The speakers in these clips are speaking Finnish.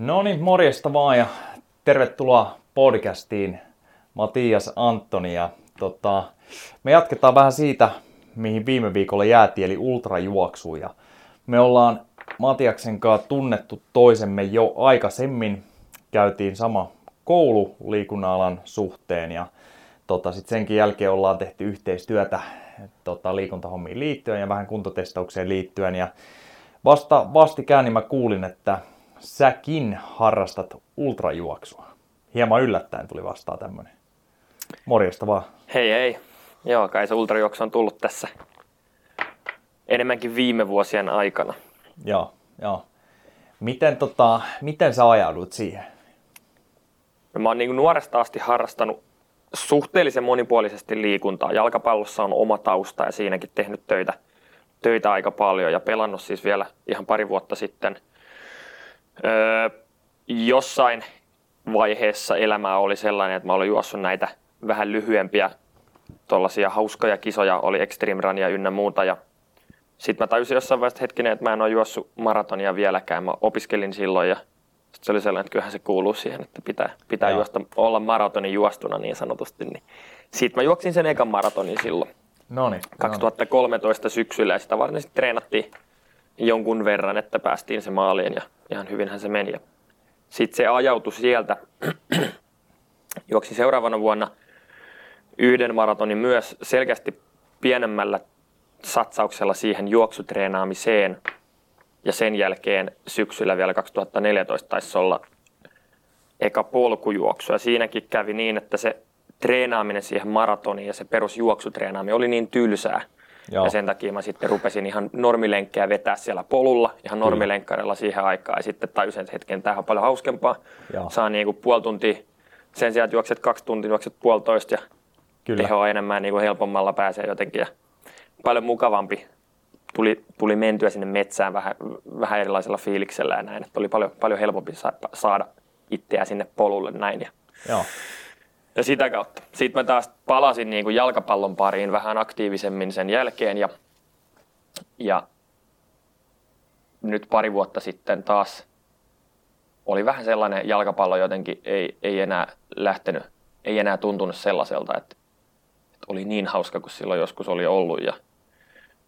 No niin, morjesta vaan ja tervetuloa podcastiin Matias Antoni. Ja tota, me jatketaan vähän siitä, mihin viime viikolla jäätiin, eli ultrajuoksu. Ja me ollaan Matiaksen kanssa tunnettu toisemme jo aikaisemmin. Käytiin sama koulu liikunnan suhteen ja tota, sit senkin jälkeen ollaan tehty yhteistyötä tota, liikuntahommiin liittyen ja vähän kuntotestaukseen liittyen. Ja vasta vastikään niin mä kuulin, että säkin harrastat ultrajuoksua. Hieman yllättäen tuli vastaan tämmönen. Morjesta vaan. Hei hei. Joo, kai se ultrajuoksu on tullut tässä enemmänkin viime vuosien aikana. Joo, joo. Miten, tota, miten sä ajaudut siihen? No, mä oon niin nuoresta asti harrastanut suhteellisen monipuolisesti liikuntaa. Jalkapallossa on oma tausta ja siinäkin tehnyt töitä, töitä aika paljon ja pelannut siis vielä ihan pari vuotta sitten – Öö, jossain vaiheessa elämää oli sellainen, että mä olin juossut näitä vähän lyhyempiä tuollaisia hauskoja kisoja, oli Extreme Runia ynnä muuta. Ja sitten mä tajusin jossain vaiheessa hetkinen, että mä en ole juossut maratonia vieläkään. Mä opiskelin silloin ja sitten se oli sellainen, että kyllähän se kuuluu siihen, että pitää, pitää juosta, olla maratonin juostuna niin sanotusti. Niin sitten mä juoksin sen ekan maratonin silloin. Noniin, 2013 noniin. syksyllä ja sitä varten sitten treenattiin jonkun verran, että päästiin se maaliin ja ihan hyvinhän se meni. Sitten se ajautui sieltä. Juoksi seuraavana vuonna yhden maratonin myös selkeästi pienemmällä satsauksella siihen juoksutreenaamiseen. Ja sen jälkeen syksyllä vielä 2014 taisi olla eka polkujuoksu. Ja siinäkin kävi niin, että se treenaaminen siihen maratoniin ja se perusjuoksutreenaaminen oli niin tylsää, Joo. Ja sen takia mä sitten rupesin ihan normilenkkejä vetää siellä polulla, ihan normilenkkarilla siihen aikaan. Ja sitten tajusin, että hetken, tämähän on paljon hauskempaa. Joo. Saa niin kuin puoli tuntia, sen sijaan, että juokset kaksi tuntia, juokset puolitoista ja Kyllä. tehoa enemmän niin kuin helpommalla pääsee jotenkin. Ja paljon mukavampi tuli, tuli mentyä sinne metsään vähän, vähän erilaisella fiiliksellä ja näin. Että oli paljon, paljon helpompi saada itseä sinne polulle näin. Ja Joo. Ja sitä kautta. Sitten mä taas palasin niin kuin jalkapallon pariin vähän aktiivisemmin sen jälkeen ja, ja nyt pari vuotta sitten taas oli vähän sellainen jalkapallo jotenkin ei, ei enää lähtenyt, ei enää tuntunut sellaiselta, että, että oli niin hauska kuin silloin joskus oli ollut ja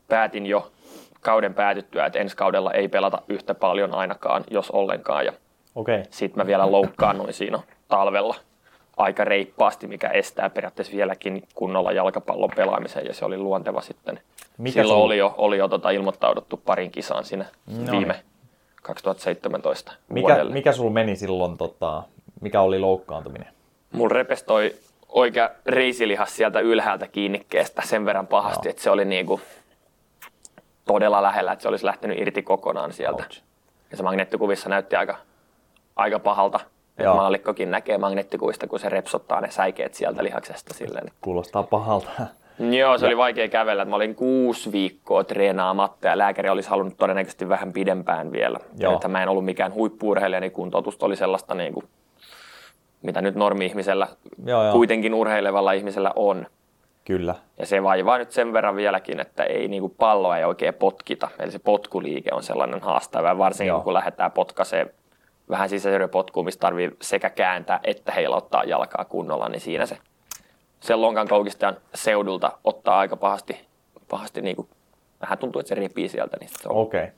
päätin jo kauden päätyttyä, että ensi kaudella ei pelata yhtä paljon ainakaan, jos ollenkaan. Ja okay. Sitten mä vielä loukkaannuin siinä talvella aika reippaasti, mikä estää periaatteessa vieläkin kunnolla jalkapallon pelaamisen ja se oli luonteva sitten. Mikä Silloin sun... oli jo, oli jo tota ilmoittauduttu parin kisaan sinne no viime 2017 mikä, vuodelle. Mikä sulla meni silloin, tota, mikä oli loukkaantuminen? Mun repestoi oikea reisilihas sieltä ylhäältä kiinnikkeestä sen verran pahasti, no. että se oli niinku todella lähellä, että se olisi lähtenyt irti kokonaan sieltä. Ouch. Ja se magneettikuvissa näytti aika, aika pahalta. Joo. Maalikkokin näkee magneettikuvista, kun se repsottaa ne säikeet sieltä lihaksesta silleen. Kuulostaa pahalta. Joo, se ja. oli vaikea kävellä. Mä olin kuusi viikkoa treenaamatta ja lääkäri olisi halunnut todennäköisesti vähän pidempään vielä. Joo. Että mä en ollut mikään huippuurheilija, niin kuntoutusta oli sellaista, niin kuin, mitä nyt normi-ihmisellä, joo, joo. kuitenkin urheilevalla ihmisellä on. Kyllä. Ja se vaivaa nyt sen verran vieläkin, että ei niin kuin palloa ei oikein potkita. Eli se potkuliike on sellainen haastava, varsinkin joo. kun lähdetään potkaiseen vähän sisäsyrjäpotkua, mistä tarvii sekä kääntää että heilottaa jalkaa kunnolla, niin siinä se sen lonkan koukistajan seudulta ottaa aika pahasti, pahasti niin kuin, vähän tuntuu, että se repii sieltä. Niin se Okei. Okay.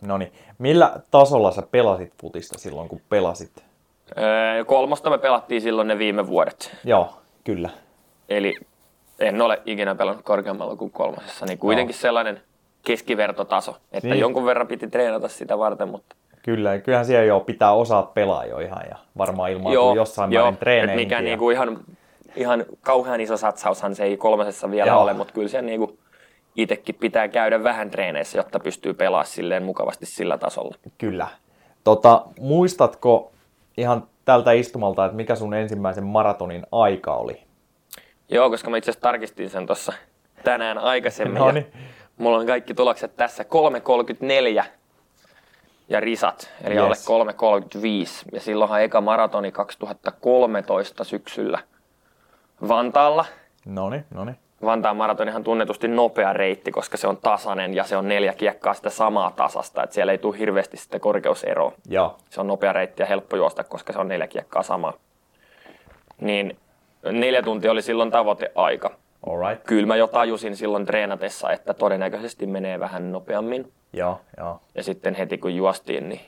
No niin. Millä tasolla sä pelasit putista silloin, kun pelasit? Öö, kolmosta me pelattiin silloin ne viime vuodet. Joo, kyllä. Eli en ole ikinä pelannut korkeammalla kuin kolmosessa, niin kuitenkin no. sellainen keskivertotaso, että niin. jonkun verran piti treenata sitä varten, mutta Kyllä, kyllähän siellä jo pitää osaa pelaa jo ihan ja varmaan ilmaantuu joo, jossain joo, määrin treeneihin. Mikä niinku ihan, ihan kauhean iso satsaushan se ei kolmasessa vielä joo. ole, mutta kyllä se niinku itsekin pitää käydä vähän treeneissä, jotta pystyy pelaamaan silleen mukavasti sillä tasolla. Kyllä. Tota, muistatko ihan tältä istumalta, että mikä sun ensimmäisen maratonin aika oli? Joo, koska mä itse asiassa tarkistin sen tuossa tänään aikaisemmin. no niin. Mulla on kaikki tulokset tässä. 3.34 ja risat, eli yes. alle 3.35. Ja silloinhan eka maratoni 2013 syksyllä Vantaalla. Noni, noni. Vantaan maratonihan tunnetusti nopea reitti, koska se on tasainen ja se on neljä kiekkaa sitä samaa tasasta, että siellä ei tule hirveästi sitä korkeuseroa. Joo. Se on nopea reitti ja helppo juosta, koska se on neljä kiekkaa samaa. Niin neljä tuntia oli silloin tavoiteaika. Alright. Kyllä mä jo tajusin silloin treenatessa, että todennäköisesti menee vähän nopeammin. Joo, joo. Ja sitten heti kun juostiin, niin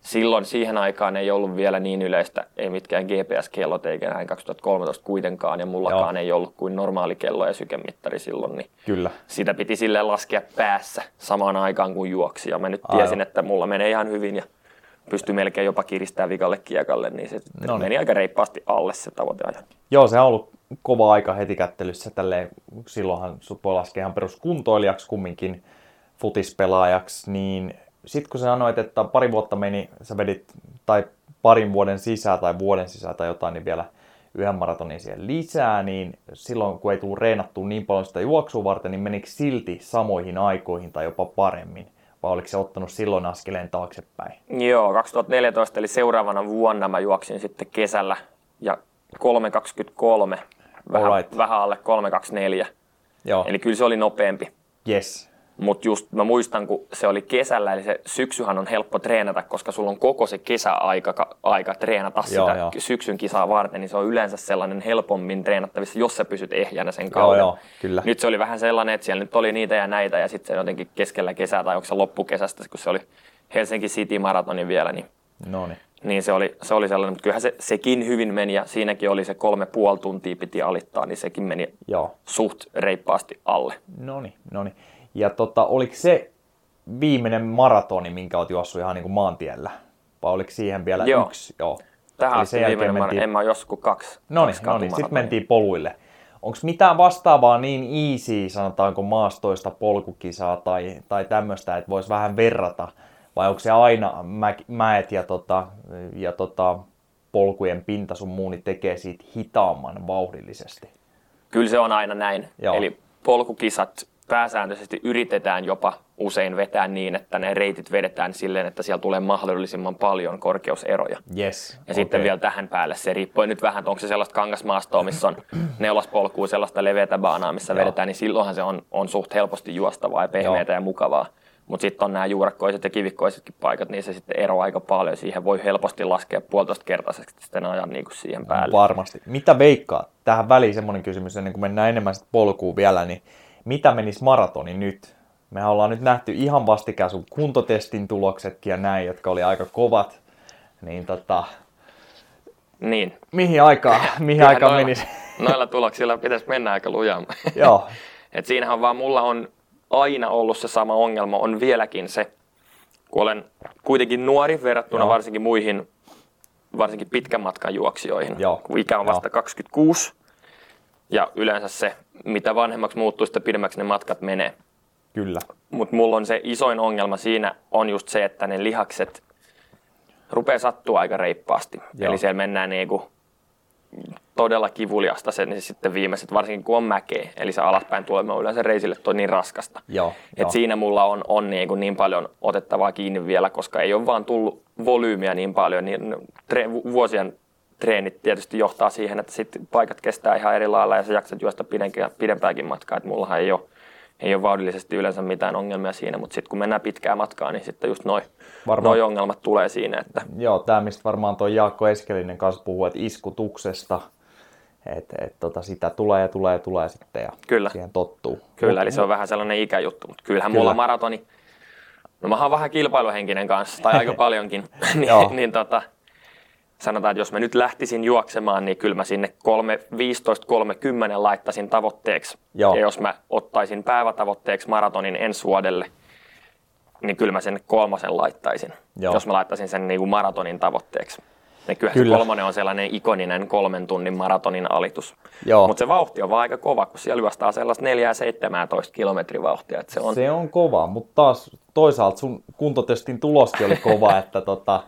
silloin siihen aikaan ei ollut vielä niin yleistä, ei mitkään GPS-kellot eikä näin 2013 kuitenkaan, ja mullakaan Joo. ei ollut kuin normaali kello ja sykemittari silloin, niin Kyllä. sitä piti sille laskea päässä samaan aikaan kuin juoksi. Ja mä nyt Aivan. tiesin, että mulla menee ihan hyvin ja pystyi melkein jopa kiristämään vikalle kiekalle, niin se No niin. meni aika reippaasti alle se tavoiteajan. Joo, se on ollut kova aika heti kättelyssä. Tälleen, silloinhan sut voi laskea ihan peruskuntoilijaksi kumminkin futispelaajaksi, niin sitten kun sä sanoit, että pari vuotta meni, sä vedit tai parin vuoden sisään tai vuoden sisään tai jotain, niin vielä yhden maratonin siihen lisää, niin silloin kun ei tullut reenattua niin paljon sitä juoksua varten, niin menikö silti samoihin aikoihin tai jopa paremmin? Vai oliko se ottanut silloin askeleen taaksepäin? Joo, 2014 eli seuraavana vuonna mä juoksin sitten kesällä ja 3.23, vähän, Alright. vähän alle 3.24. Joo, Eli kyllä se oli nopeampi. yes. Mutta just mä muistan, kun se oli kesällä, eli se syksyhän on helppo treenata, koska sulla on koko se kesäaika ka- aika treenata Joo, sitä joo. syksyn kisaa varten, niin se on yleensä sellainen helpommin treenattavissa, jos sä pysyt ehjänä sen Joo, kauden. joo, kyllä. Nyt se oli vähän sellainen, että siellä nyt oli niitä ja näitä, ja sitten se jotenkin keskellä kesää, tai onko se loppukesästä, kun se oli Helsinki City Maratoni vielä, niin No niin. se oli, se oli sellainen, mutta kyllähän se, sekin hyvin meni ja siinäkin oli se kolme puoli tuntia piti alittaa, niin sekin meni Joo. suht reippaasti alle. No niin. Ja tota, oliko se viimeinen maratoni, minkä olet juossut ihan niin kuin maantiellä? Vai oliko siihen vielä Joo. yksi? Joo. Tähän Eli sen jälkeen viimeinen, mentiin- en mä joskus kaksi. No niin, sitten mentiin poluille. Onko mitään vastaavaa niin easy, sanotaanko maastoista polkukisaa tai, tai tämmöistä, että voisi vähän verrata? Vai onko se aina mä, mäet ja, tota, ja tota, polkujen pinta sun muu, niin tekee siitä hitaamman vauhdillisesti? Kyllä se on aina näin. Joo. Eli polkukisat pääsääntöisesti yritetään jopa usein vetää niin, että ne reitit vedetään silleen, että siellä tulee mahdollisimman paljon korkeuseroja. Yes. Ja sitten vielä tähän päälle se riippuu nyt vähän, että onko se sellaista kangasmaastoa, missä on neulaspolkua, sellaista leveätä baanaa, missä Joo. vedetään, niin silloinhan se on, on suht helposti juostavaa ja pehmeätä ja mukavaa. Mutta sitten on nämä juurakkoiset ja kivikkoisetkin paikat, niin se sitten eroaa aika paljon. Siihen voi helposti laskea puolitoista kertaiseksi sitten ajan niin kuin siihen päälle. Varmasti. Mitä veikkaa? Tähän väliin semmoinen kysymys, ennen kuin mennään enemmän sit polkuun vielä, niin mitä menisi maratoni nyt? Mehän ollaan nyt nähty ihan vastikään sun kuntotestin tuloksetkin ja näin, jotka oli aika kovat. Niin tota, Niin. mihin aikaan, mihin aikaan noilla, menisi? noilla tuloksilla pitäisi mennä aika lujaa. Joo, Et siinähän vaan mulla on aina ollut se sama ongelma, on vieläkin se, kun olen kuitenkin nuori verrattuna Joo. varsinkin muihin, varsinkin pitkän matkan juoksijoihin, Joo. kun ikä on Joo. vasta 26. Ja yleensä se, mitä vanhemmaksi muuttuu, sitä pidemmäksi ne matkat menee. kyllä. Mutta mulla on se isoin ongelma siinä on just se, että ne lihakset rupeaa sattua aika reippaasti. Joo. Eli siellä mennään niinku todella kivuliasta sen niin sitten viimeiset, varsinkin kun on mäkeä. Eli se alaspäin tulema on yleensä reisille toi niin raskasta. Joo, Et joo. siinä mulla on, on niin, kuin niin paljon otettavaa kiinni vielä, koska ei ole vaan tullut volyymiä niin paljon. Niin tre, vu- vuosien treenit tietysti johtaa siihen, että sit paikat kestää ihan eri lailla ja sä jaksat juosta pidempääkin matkaa. Et mullahan ei ole, ei ole vauhdillisesti yleensä mitään ongelmia siinä, mutta sitten kun mennään pitkää matkaa, niin sitten just noi, Varmaan- noi ongelmat tulee siinä. Että Joo, tämä mistä varmaan tuo Jaakko Eskelinen kanssa puhuu, että iskutuksesta, että et, tota, sitä tulee ja tulee ja tulee sitten ja Kyllä. siihen tottuu. Kyllä, Mut- eli se on vähän sellainen ikäjuttu, mutta kyllähän Kyllä. mulla maratoni, no mä oon vähän kilpailuhenkinen kanssa, tai aika paljonkin, niin, niin tota, sanotaan, että jos mä nyt lähtisin juoksemaan, niin kyllä mä sinne 15-30 laittaisin tavoitteeksi. Joo. Ja jos mä ottaisin päivätavoitteeksi maratonin ensi vuodelle, niin kyllä mä sen kolmosen laittaisin, Joo. jos mä laittaisin sen niin kuin maratonin tavoitteeksi. Ja kyllähän Kyllä. se kolmonen on sellainen ikoninen kolmen tunnin maratonin alitus. Mutta se vauhti on vaan aika kova, kun siellä juostaa sellaista 4-17 kilometrin vauhtia. Että se on, Se on kova, mutta taas toisaalta sun kuntotestin tuloskin oli kova, että tota,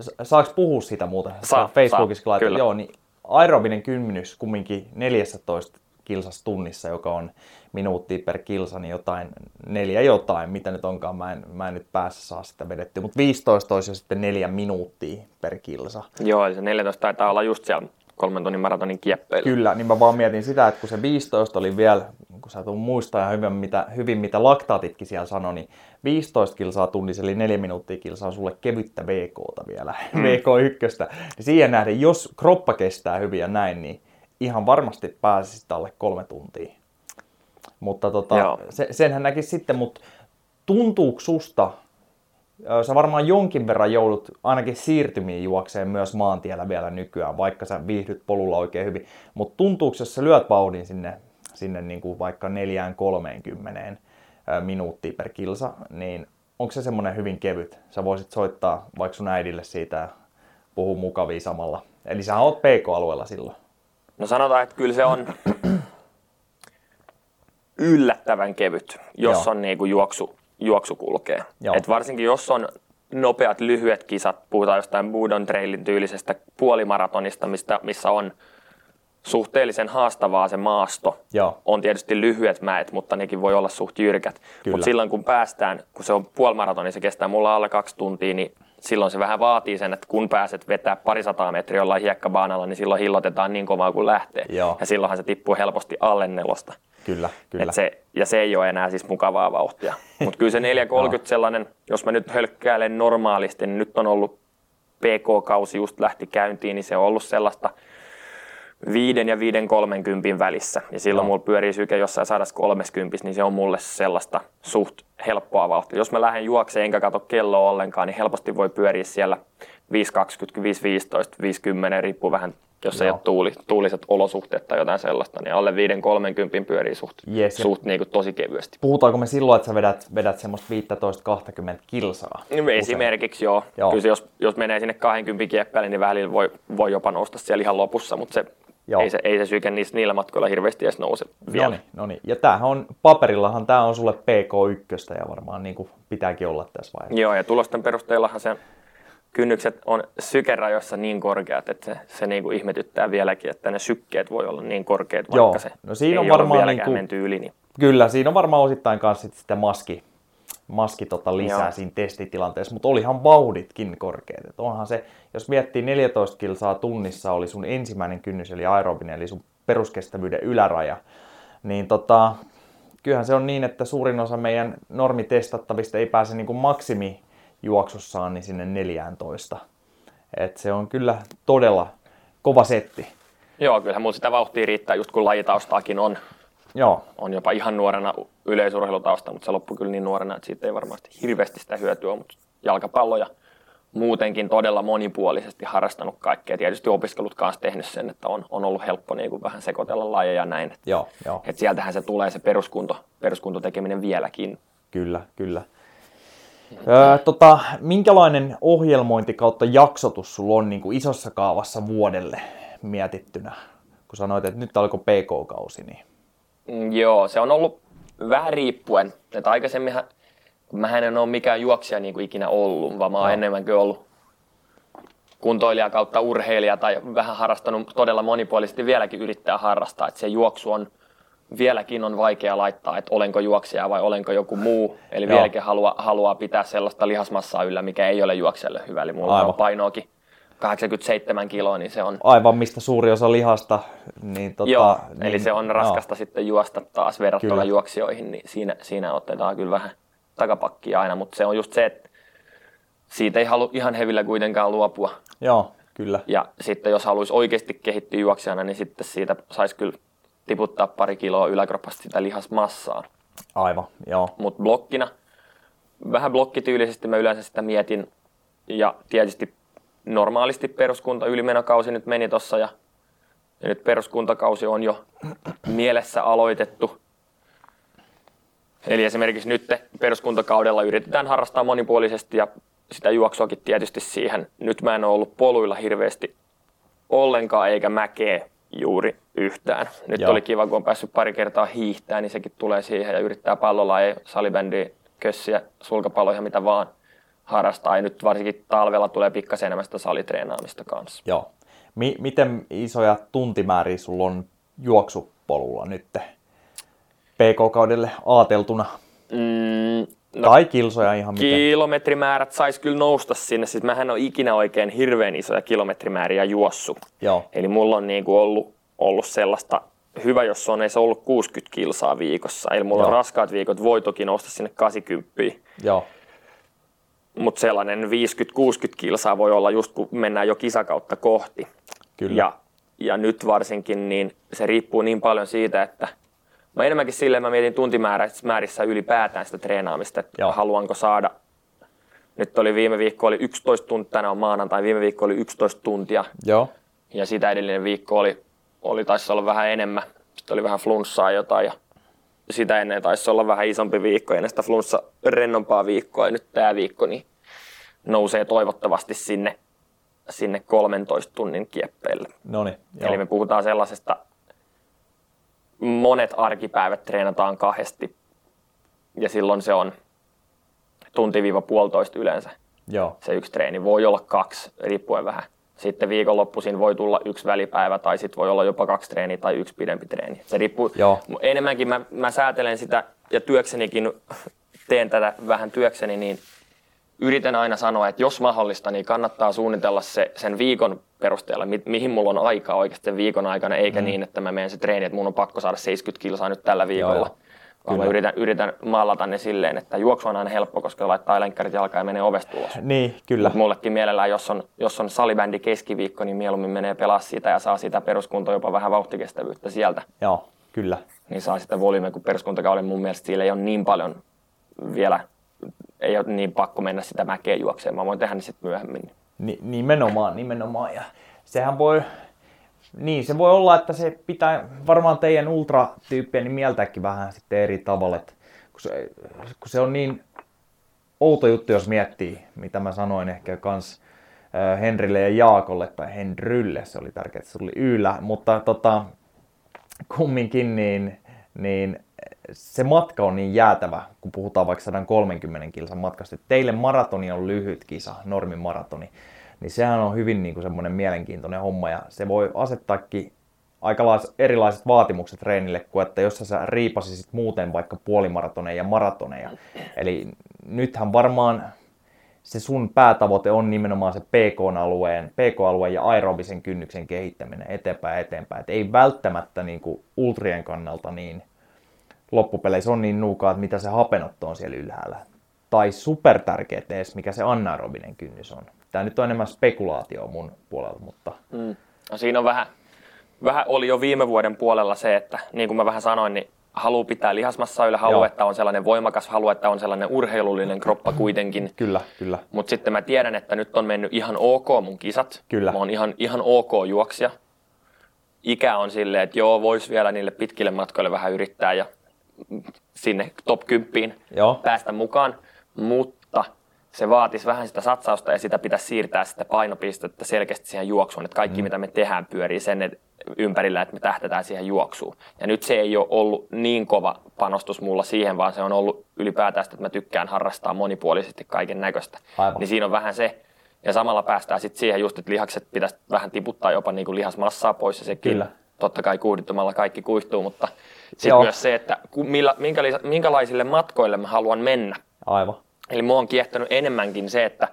sa- saaks puhua siitä muuten? Saa, Facebookissa saa, kyllä. Joo, niin aerobinen kynnys kumminkin 14 kilsas tunnissa, joka on minuuttia per kilsa, niin jotain, neljä jotain, mitä nyt onkaan, mä en, mä en nyt päässä saa sitä vedettyä, mutta 15 olisi sitten neljä minuuttia per kilsa. joo, eli se 14 taitaa olla just siellä kolmen tunnin maratonin kieppeillä. Kyllä, niin mä vaan mietin sitä, että kun se 15 oli vielä, kun sä tuun muistaa hyvin mitä, hyvin, mitä laktaatitkin siellä sanoi, niin 15 kilsaa tunnissa, eli 4 minuuttia kilsaa sulle kevyttä VKta vielä, mm. VK1. Niin siihen nähden, jos kroppa kestää hyvin ja näin, niin ihan varmasti pääsisit alle kolme tuntia. Mutta tota, se, senhän näkisi sitten, mutta tuntuuko susta, sä varmaan jonkin verran joudut ainakin siirtymiin juokseen myös maantiellä vielä nykyään, vaikka sä viihdyt polulla oikein hyvin. Mutta tuntuuko, jos sä lyöt vauhdin sinne, sinne niin kuin vaikka 4-30 minuuttia per kilsa, niin onko se semmoinen hyvin kevyt? Sä voisit soittaa vaikka sun äidille siitä ja puhua mukavia samalla. Eli sä oot PK-alueella silloin. No sanotaan, että kyllä se on yllättävän kevyt, jos Joo. on niin kuin juoksu, juoksu kulkee. Et varsinkin jos on nopeat, lyhyet kisat, puhutaan jostain Budon Trailin tyylisestä puolimaratonista, mistä, missä on suhteellisen haastavaa se maasto. Joo. On tietysti lyhyet mäet, mutta nekin voi olla suht jyrkät. Mutta silloin kun päästään, kun se on puolimaratoni, se kestää mulla alle kaksi tuntia, niin silloin se vähän vaatii sen, että kun pääset vetää parisataa metriä jollain hiekkabaanalla, niin silloin hillotetaan niin kovaa kuin lähtee. Joo. Ja silloinhan se tippuu helposti alle nelosta. Kyllä, kyllä. Et se, ja se ei ole enää siis mukavaa vauhtia. Mutta kyllä se 430 sellainen, jos mä nyt hölkkäilen normaalisti, niin nyt on ollut PK-kausi just lähti käyntiin, niin se on ollut sellaista – viiden ja viiden kolmenkympin välissä. Ja silloin no. mulla pyörii syke jossain 130, niin se on mulle sellaista suht helppoa vauhtia. Jos mä lähden juokseen enkä katso kelloa ollenkaan, niin helposti voi pyöriä siellä 5.20, 5.15, 50, riippuu vähän, jos Joo. ei ole tuuli, tuuliset olosuhteet tai jotain sellaista, niin alle 5.30 pyörii suht, yes, suht niin kuin tosi kevyesti. Puhutaanko me silloin, että sä vedät, vedät semmoista 15-20 kilsaa? No, esimerkiksi joo. joo. Kyllä jos, jos menee sinne 20 kieppeille, niin välillä voi, voi jopa nousta siellä ihan lopussa, mutta se Joo. Ei se, ei se syke niissä, niillä matkoilla hirveästi edes nouse vielä. Noniin, noniin. Ja tämähän on, paperillahan tämä on sulle PK1 ja varmaan niin kuin pitääkin olla tässä vaiheessa. Joo, ja tulosten perusteellahan se kynnykset on sykerajoissa niin korkeat, että se, se niin kuin ihmetyttää vieläkin, että ne sykkeet voi olla niin korkeat, vaikka Joo. se no siinä ei on varmaan ole vieläkään niin kuin, menty yli. Niin... Kyllä, siinä on varmaan osittain kanssa sitä maski, maski tota lisää Joo. siinä testitilanteessa, mutta olihan vauhditkin korkeat. Et onhan se, jos miettii 14 kilsaa tunnissa oli sun ensimmäinen kynnys, eli aerobinen, eli sun peruskestävyyden yläraja, niin tota, kyllähän se on niin, että suurin osa meidän normitestattavista ei pääse niin kuin maksimijuoksussaan niin sinne 14. Et se on kyllä todella kova setti. Joo, kyllähän mulla sitä vauhtia riittää, just kun lajitaustaakin on. Joo. On jopa ihan nuorena yleisurheilutausta, mutta se loppui kyllä niin nuorena, että siitä ei varmasti hirveästi sitä hyötyä mutta jalkapallo ja muutenkin todella monipuolisesti harrastanut kaikkea. Tietysti opiskelut kanssa tehnyt sen, että on, on ollut helppo niin kuin vähän sekoitella lajeja ja näin. Joo, joo. Et sieltähän se tulee se peruskunto, peruskuntotekeminen vieläkin. Kyllä, kyllä. Öö, tota, minkälainen ohjelmointi kautta jaksotus sulla on niin kuin isossa kaavassa vuodelle mietittynä? Kun sanoit, että nyt alkoi PK-kausi, niin joo, se on ollut vähän riippuen. Että aikaisemminhan, kun mä en ole mikään juoksija niin kuin ikinä ollut, vaan mä oon no. enemmänkin ollut kuntoilija kautta urheilija tai vähän harrastanut todella monipuolisesti vieläkin yrittää harrastaa. Että se juoksu on vieläkin on vaikea laittaa, että olenko juoksija vai olenko joku muu. Eli Joo. vieläkin haluaa, haluaa pitää sellaista lihasmassaa yllä, mikä ei ole juokselle hyvä. Eli mulla Aivan. on painoakin 87 kiloa, niin se on... Aivan, mistä suuri osa lihasta. Niin tota, Joo, niin, eli se on raskasta no. sitten juosta taas verrattuna kyllä. juoksijoihin, niin siinä, siinä otetaan kyllä vähän takapakkia aina, mutta se on just se, että siitä ei halua ihan hevillä kuitenkaan luopua. Joo, kyllä. Ja sitten jos haluaisi oikeasti kehittyä juoksijana, niin sitten siitä saisi kyllä tiputtaa pari kiloa yläkropasta sitä lihasmassaa. Aivan, joo. Mutta blokkina, vähän blokkityylisesti mä yleensä sitä mietin, ja tietysti normaalisti peruskunta ylimenokausi nyt meni tuossa ja, ja nyt peruskuntakausi on jo mielessä aloitettu. Eli esimerkiksi nyt peruskuntakaudella yritetään harrastaa monipuolisesti ja sitä juoksuakin tietysti siihen. Nyt mä en ole ollut poluilla hirveästi ollenkaan eikä mäkeä juuri yhtään. Nyt Joo. oli kiva, kun on päässyt pari kertaa hiihtää, niin sekin tulee siihen ja yrittää pallolla ei salibändiä, kössiä, sulkapalloja, mitä vaan harrastaa. Ja nyt varsinkin talvella tulee pikkasen enemmän sitä salitreenaamista kanssa. Joo. Mi- miten isoja tuntimääriä sulla on juoksupolulla nyt PK-kaudelle aateltuna? Mm, No, tai kilsoja ihan miten. Kilometrimäärät sais kyllä nousta sinne. Siis mähän ole ikinä oikein hirveän isoja kilometrimääriä juossu. Joo. Eli mulla on niinku ollut, ollut sellaista, hyvä jos on edes ollut 60 kilsaa viikossa. Eli mulla Joo. on raskaat viikot, voi toki nousta sinne 80. Joo. Mutta sellainen 50-60 kilsaa voi olla just kun mennään jo kisakautta kohti. Kyllä. Ja, ja nyt varsinkin niin se riippuu niin paljon siitä, että Mä enemmänkin silleen mä mietin tuntimäärissä ylipäätään sitä treenaamista, että Joo. haluanko saada nyt oli viime viikko oli 11 tuntia, tänään on maanantai, viime viikko oli 11 tuntia. Joo. Ja sitä edellinen viikko oli, oli taisi olla vähän enemmän. Sitten oli vähän flunssaa jotain ja sitä ennen taisi olla vähän isompi viikko ja sitä flunssa rennompaa viikkoa. Ja nyt tämä viikko niin nousee toivottavasti sinne, sinne 13 tunnin kieppeille. Noniin, Eli me puhutaan sellaisesta monet arkipäivät treenataan kahdesti ja silloin se on tunti-puolitoista yleensä Joo. se yksi treeni. Voi olla kaksi, riippuen vähän. Sitten viikonloppuisin voi tulla yksi välipäivä tai sitten voi olla jopa kaksi treeniä tai yksi pidempi treeni. Se riippuu. Joo. Enemmänkin mä, mä säätelen sitä ja työksenikin teen tätä vähän työkseni, niin yritän aina sanoa, että jos mahdollista, niin kannattaa suunnitella se sen viikon perusteella, mi- mihin mulla on aikaa oikeasti sen viikon aikana, eikä mm. niin, että mä menen se treeni, että mun on pakko saada 70 kilsaa nyt tällä viikolla. Joo, vaan mä yritän, yritän maalata ne silleen, että juoksu on aina helppo, koska laittaa lenkkarit jalkaan ja menee ovesta ulos. Niin, kyllä. Mut mullekin mielellään, jos on, jos on salibändi keskiviikko, niin mieluummin menee pelaa sitä ja saa sitä peruskuntoa jopa vähän vauhtikestävyyttä sieltä. Joo, kyllä. Niin saa sitä volyymeä, kun peruskuntakauden mun mielestä siellä ei ole niin paljon vielä ei ole niin pakko mennä sitä mäkeä juokseen. Mä voin tehdä ne sitten myöhemmin. Ni, nimenomaan, nimenomaan. Ja sehän voi, niin se voi olla, että se pitää varmaan teidän ultratyyppiä niin mieltääkin vähän sitten eri tavalla. Että kun, se, kun se on niin outo juttu, jos miettii, mitä mä sanoin ehkä kans Henrille ja Jaakolle, tai Henrylle, se oli tärkeää, että se oli Yllä, mutta tota, kumminkin niin, niin se matka on niin jäätävä, kun puhutaan vaikka 130 kilsan matkasta. Teille maratoni on lyhyt kisa, normimaratoni, niin sehän on hyvin niin kuin semmoinen mielenkiintoinen homma ja se voi asettaakin aika erilaiset vaatimukset treenille kuin että jos sä riipasisit muuten vaikka puolimaratoneja ja maratoneja. Eli nythän varmaan se sun päätavoite on nimenomaan se PK-alueen, PK-alueen ja aerobisen kynnyksen kehittäminen eteenpäin eteenpäin. Et ei välttämättä niin kuin ultrien kannalta niin loppupeleissä on niin nuukaa, että mitä se hapenotto on siellä ylhäällä. Tai supertärkeet edes, mikä se anaerobinen kynnys on. Tämä nyt on enemmän spekulaatio mun puolella, mutta... Mm. No siinä on vähän, vähän oli jo viime vuoden puolella se, että niin kuin mä vähän sanoin, niin haluaa pitää lihasmassaa yllä, haluaa, että on sellainen voimakas, haluaa, että on sellainen urheilullinen kroppa kuitenkin. Kyllä, kyllä. Mutta sitten mä tiedän, että nyt on mennyt ihan ok mun kisat. Kyllä. Mä oon ihan, ihan ok juoksija. Ikä on silleen, että joo, vois vielä niille pitkille matkoille vähän yrittää ja sinne top 10 Joo. päästä mukaan, mutta se vaatisi vähän sitä satsausta ja sitä pitäisi siirtää sitä painopistettä selkeästi siihen juoksuun, että kaikki mm. mitä me tehdään pyörii sen ympärillä, että me tähtätään siihen juoksuun. Ja nyt se ei ole ollut niin kova panostus mulla siihen, vaan se on ollut ylipäätään sitä, että mä tykkään harrastaa monipuolisesti kaiken näköistä. Niin siinä on vähän se, ja samalla päästään sitten siihen just, että lihakset pitäisi vähän tiputtaa jopa niin kuin lihasmassaa pois ja sekin Kyllä. totta kai kuuhdittumalla kaikki kuihtuu, mutta sitten myös se, että millä, minkälaisille matkoille mä haluan mennä. Aivan. Eli mua on kiehtonut enemmänkin se, että,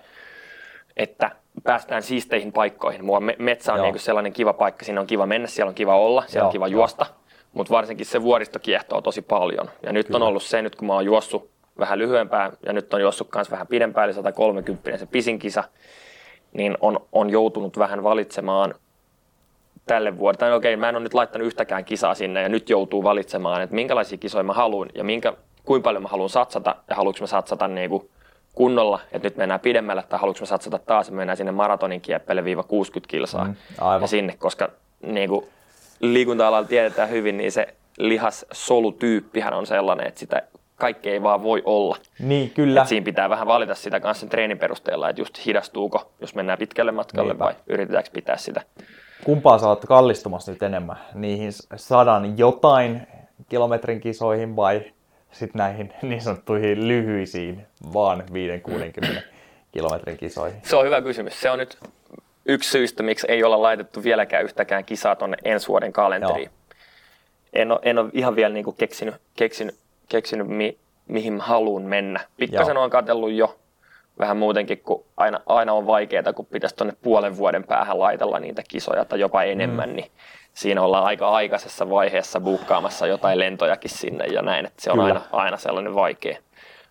että päästään siisteihin paikkoihin. Mua metsä on niin sellainen kiva paikka, siinä on kiva mennä, siellä on kiva olla, siellä Joo. on kiva juosta. Mutta varsinkin se vuoristo kiehtoo tosi paljon. Ja nyt Kyllä. on ollut se, nyt kun mä oon juossut vähän lyhyempää ja nyt on juossut myös vähän pidempään, eli 130 se pisin kisa, niin on, on joutunut vähän valitsemaan tälle vuodelle. Tai okei, mä en ole nyt laittanut yhtäkään kisaa sinne ja nyt joutuu valitsemaan, että minkälaisia kisoja mä haluan ja minkä, kuinka paljon mä haluan satsata ja haluanko mä satsata niin kuin kunnolla, että nyt mennään pidemmälle tai haluanko mä satsata taas, että mennään sinne maratonin kieppeille viiva 60 kilsaa mm, ja sinne, koska niin kuin liikunta-alalla tiedetään hyvin, niin se lihassolutyyppihän on sellainen, että sitä kaikki ei vaan voi olla. Niin, kyllä. Et siinä pitää vähän valita sitä kanssa sen treenin perusteella, että just hidastuuko, jos mennään pitkälle matkalle Niinpä. vai yritetäänkö pitää sitä kumpaa sä oot kallistumassa nyt enemmän? Niihin sadan jotain kilometrin kisoihin vai sitten näihin niin sanottuihin lyhyisiin, vaan 5-60 kilometrin kisoihin? Se on hyvä kysymys. Se on nyt yksi syystä, miksi ei olla laitettu vieläkään yhtäkään kisaa tuonne ensi vuoden kalenteriin. En ole, en ole ihan vielä niinku keksinyt, keksinyt, keksinyt mi, mihin mä haluan mennä. Pikkasen on katsellut jo vähän muutenkin, kun aina, aina on vaikeaa, kun pitäisi tuonne puolen vuoden päähän laitella niitä kisoja tai jopa enemmän, mm. niin siinä ollaan aika aikaisessa vaiheessa buukkaamassa jotain lentojakin sinne ja näin, että se on Kyllä. aina, aina sellainen vaikea.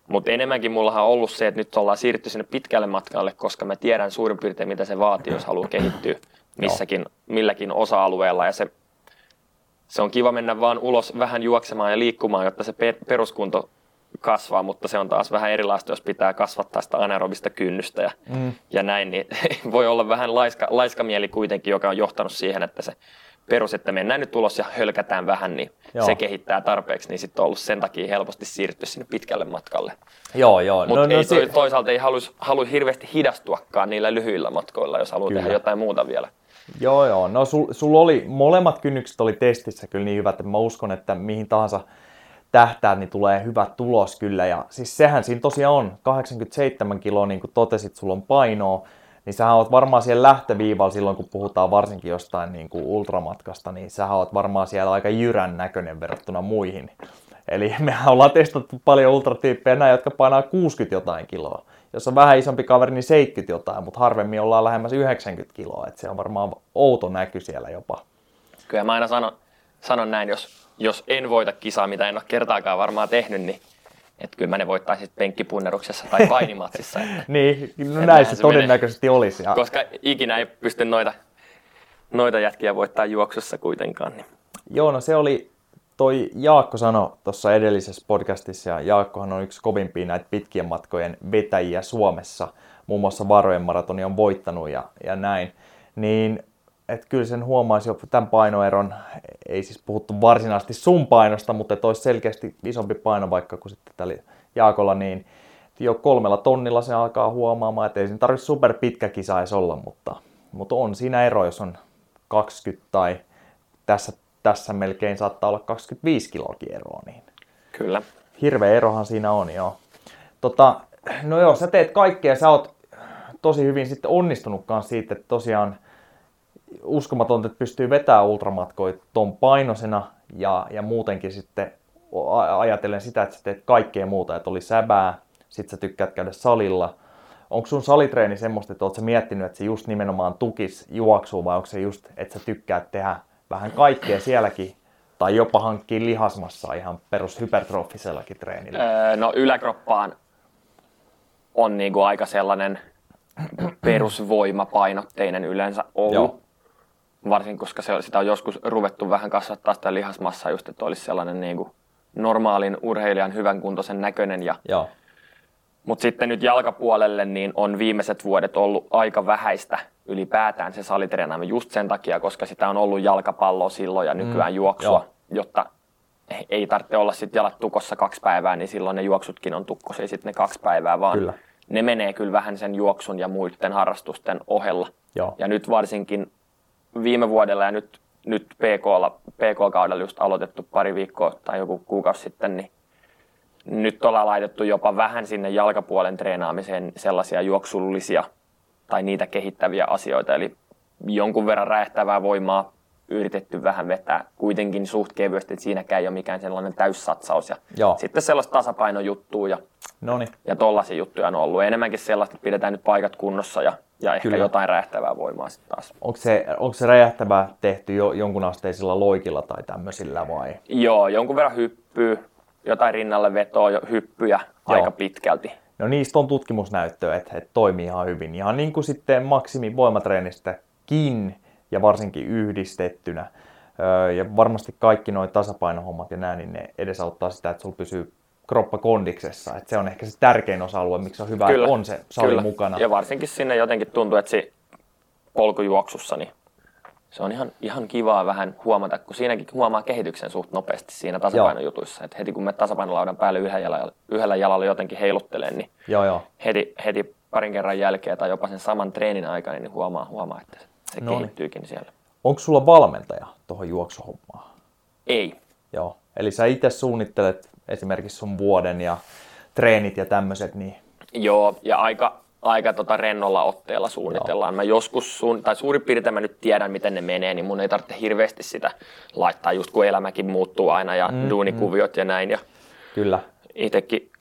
Mutta enemmänkin mullahan on ollut se, että nyt ollaan siirrytty sinne pitkälle matkalle, koska mä tiedän suurin piirtein, mitä se vaatii, jos haluaa kehittyä missäkin, milläkin osa-alueella. Ja se, se on kiva mennä vaan ulos vähän juoksemaan ja liikkumaan, jotta se pe- peruskunto kasvaa, mutta se on taas vähän erilaista, jos pitää kasvattaa sitä anaerobista kynnystä ja, mm. ja näin, niin voi olla vähän laiska, laiska mieli kuitenkin, joka on johtanut siihen, että se perus, että mennään nyt ulos ja hölkätään vähän, niin Joo. Se kehittää tarpeeksi, niin sitten on ollut sen takia helposti siirtyä sinne pitkälle matkalle. Joo, joo. Mutta no, ei, se- toi, toisaalta ei halua halu hirveästi hidastuakaan niillä lyhyillä matkoilla, jos haluaa Kyllä. tehdä jotain muuta vielä. Joo, joo. No sul, sul oli, molemmat kynnykset oli testissä kyllä niin hyvät, että mä uskon, että mihin tahansa tähtäät, niin tulee hyvä tulos kyllä. Ja siis sehän siinä tosiaan on, 87 kiloa, niin kuin totesit, sulla on painoa, niin sähän oot varmaan siellä lähtöviivalla silloin, kun puhutaan varsinkin jostain niin kuin ultramatkasta, niin sähän oot varmaan siellä aika jyrän näköinen verrattuna muihin. Eli mehän ollaan testattu paljon ultratyyppejä näin, jotka painaa 60 jotain kiloa. Jos on vähän isompi kaveri, niin 70 jotain, mutta harvemmin ollaan lähemmäs 90 kiloa. Et se on varmaan outo näky siellä jopa. Kyllä mä aina sanon, sanon näin, jos, jos en voita kisaa, mitä en ole kertaakaan varmaan tehnyt, niin että kyllä mä ne voittaisin penkkipunneruksessa tai painimatsissa. Niin, no näin se se todennäköisesti olisi. Ja, koska ikinä ei pysty noita, noita jätkiä voittaa juoksussa kuitenkaan. Niin. Joo, no se oli, toi Jaakko sanoi tuossa edellisessä podcastissa, ja Jaakkohan on yksi kovimpia näitä pitkien matkojen vetäjiä Suomessa, muun muassa Varojen maratoni on voittanut ja, ja näin, niin että kyllä sen huomaisi jo tämän painoeron, ei siis puhuttu varsinaisesti sun painosta, mutta että olisi selkeästi isompi paino vaikka kuin sitten tällä Jaakolla, niin jo kolmella tonnilla se alkaa huomaamaan, että ei siinä tarvitse super pitkä kisa edes olla, mutta, mutta on siinä ero, jos on 20 tai tässä, tässä melkein saattaa olla 25 kiloakin eroa, niin Kyllä. hirveä erohan siinä on, joo. Tota, no joo, sä teet kaikkea, sä oot tosi hyvin sitten onnistunut kanssa siitä, että tosiaan uskomatonta, että pystyy vetämään ultramatkoja ton painosena ja, ja muutenkin sitten ajatellen sitä, että sä teet kaikkea muuta, että oli säbää, sit sä tykkäät käydä salilla. Onko sun salitreeni semmoista, että oot sä miettinyt, että se just nimenomaan tukis juoksuu vai onko se just, että sä tykkäät tehdä vähän kaikkea sielläkin tai jopa hankkia lihasmassa ihan perus hypertrofisellakin treenillä? Öö, no yläkroppaan on niinku aika sellainen perusvoimapainotteinen yleensä ollut. Joo. Varsinkin koska se, sitä on joskus ruvettu vähän kasvattaa sitä lihasmassaa just, että olisi sellainen niinku normaalin urheilijan hyvän kuntoisen näköinen. Ja, Joo, mutta sitten nyt jalkapuolelle niin on viimeiset vuodet ollut aika vähäistä ylipäätään se salitreenaaminen just sen takia, koska sitä on ollut jalkapalloa silloin ja nykyään mm, juoksua, joo. jotta ei tarvitse olla sitten jalat tukossa kaksi päivää, niin silloin ne juoksutkin on tukkosia sitten ne kaksi päivää, vaan Kyllä. ne menee kyllä vähän sen juoksun ja muiden harrastusten ohella. Joo. Ja nyt varsinkin viime vuodella ja nyt, nyt PK-lla, PK-kaudella just aloitettu pari viikkoa tai joku kuukausi sitten, niin nyt ollaan laitettu jopa vähän sinne jalkapuolen treenaamiseen sellaisia juoksullisia tai niitä kehittäviä asioita. Eli jonkun verran räjähtävää voimaa yritetty vähän vetää kuitenkin suht kevyesti, että siinäkään ei ole mikään sellainen täyssatsaus. Ja Joo. sitten sellaista tasapainojuttua ja, no niin. ja tollaisia juttuja on ollut. Enemmänkin sellaista, että pidetään nyt paikat kunnossa ja, ja ehkä Kyllä. jotain räjähtävää voimaa sitten taas. Onko se, onko se räjähtävä tehty jo jonkun asteisilla loikilla tai tämmöisillä vai? Joo, jonkun verran hyppyy, jotain rinnalle vetoa, hyppyjä Joo. aika pitkälti. No niistä on tutkimusnäyttöä, että, että toimii ihan hyvin. Ihan niin kuin sitten maksimi voimatreenistäkin ja varsinkin yhdistettynä. Ja varmasti kaikki nuo tasapainohommat ja näin, niin ne edesauttaa sitä, että sulla pysyy kroppa kondiksessa. Että se on ehkä se tärkein osa-alue, miksi on hyvä, että on se sali kyllä. mukana. Ja varsinkin sinne jotenkin tuntuu, että se polkujuoksussa, niin se on ihan, ihan kivaa vähän huomata, kun siinäkin huomaa kehityksen suht nopeasti siinä tasapainojutuissa. Että heti kun me tasapainolaudan päälle yhdellä jalalla, yhdellä jalalla jotenkin heiluttelen, niin Joo, joo. heti, heti parin kerran jälkeen tai jopa sen saman treenin aikana, niin huomaa, huomaa että se No niin. kehittyykin siellä. Onko sulla valmentaja tuohon juoksuhommaan? Ei. Joo. Eli sä itse suunnittelet esimerkiksi sun vuoden ja treenit ja tämmöiset, niin Joo, ja aika, aika tota rennolla otteella suunnitellaan. Mä joskus, suun, tai suurin piirtein mä nyt tiedän, miten ne menee, niin mun ei tarvitse hirveästi sitä laittaa, just kun elämäkin muuttuu aina ja mm, duunikuviot mm. ja näin. Ja, kyllä. itsekin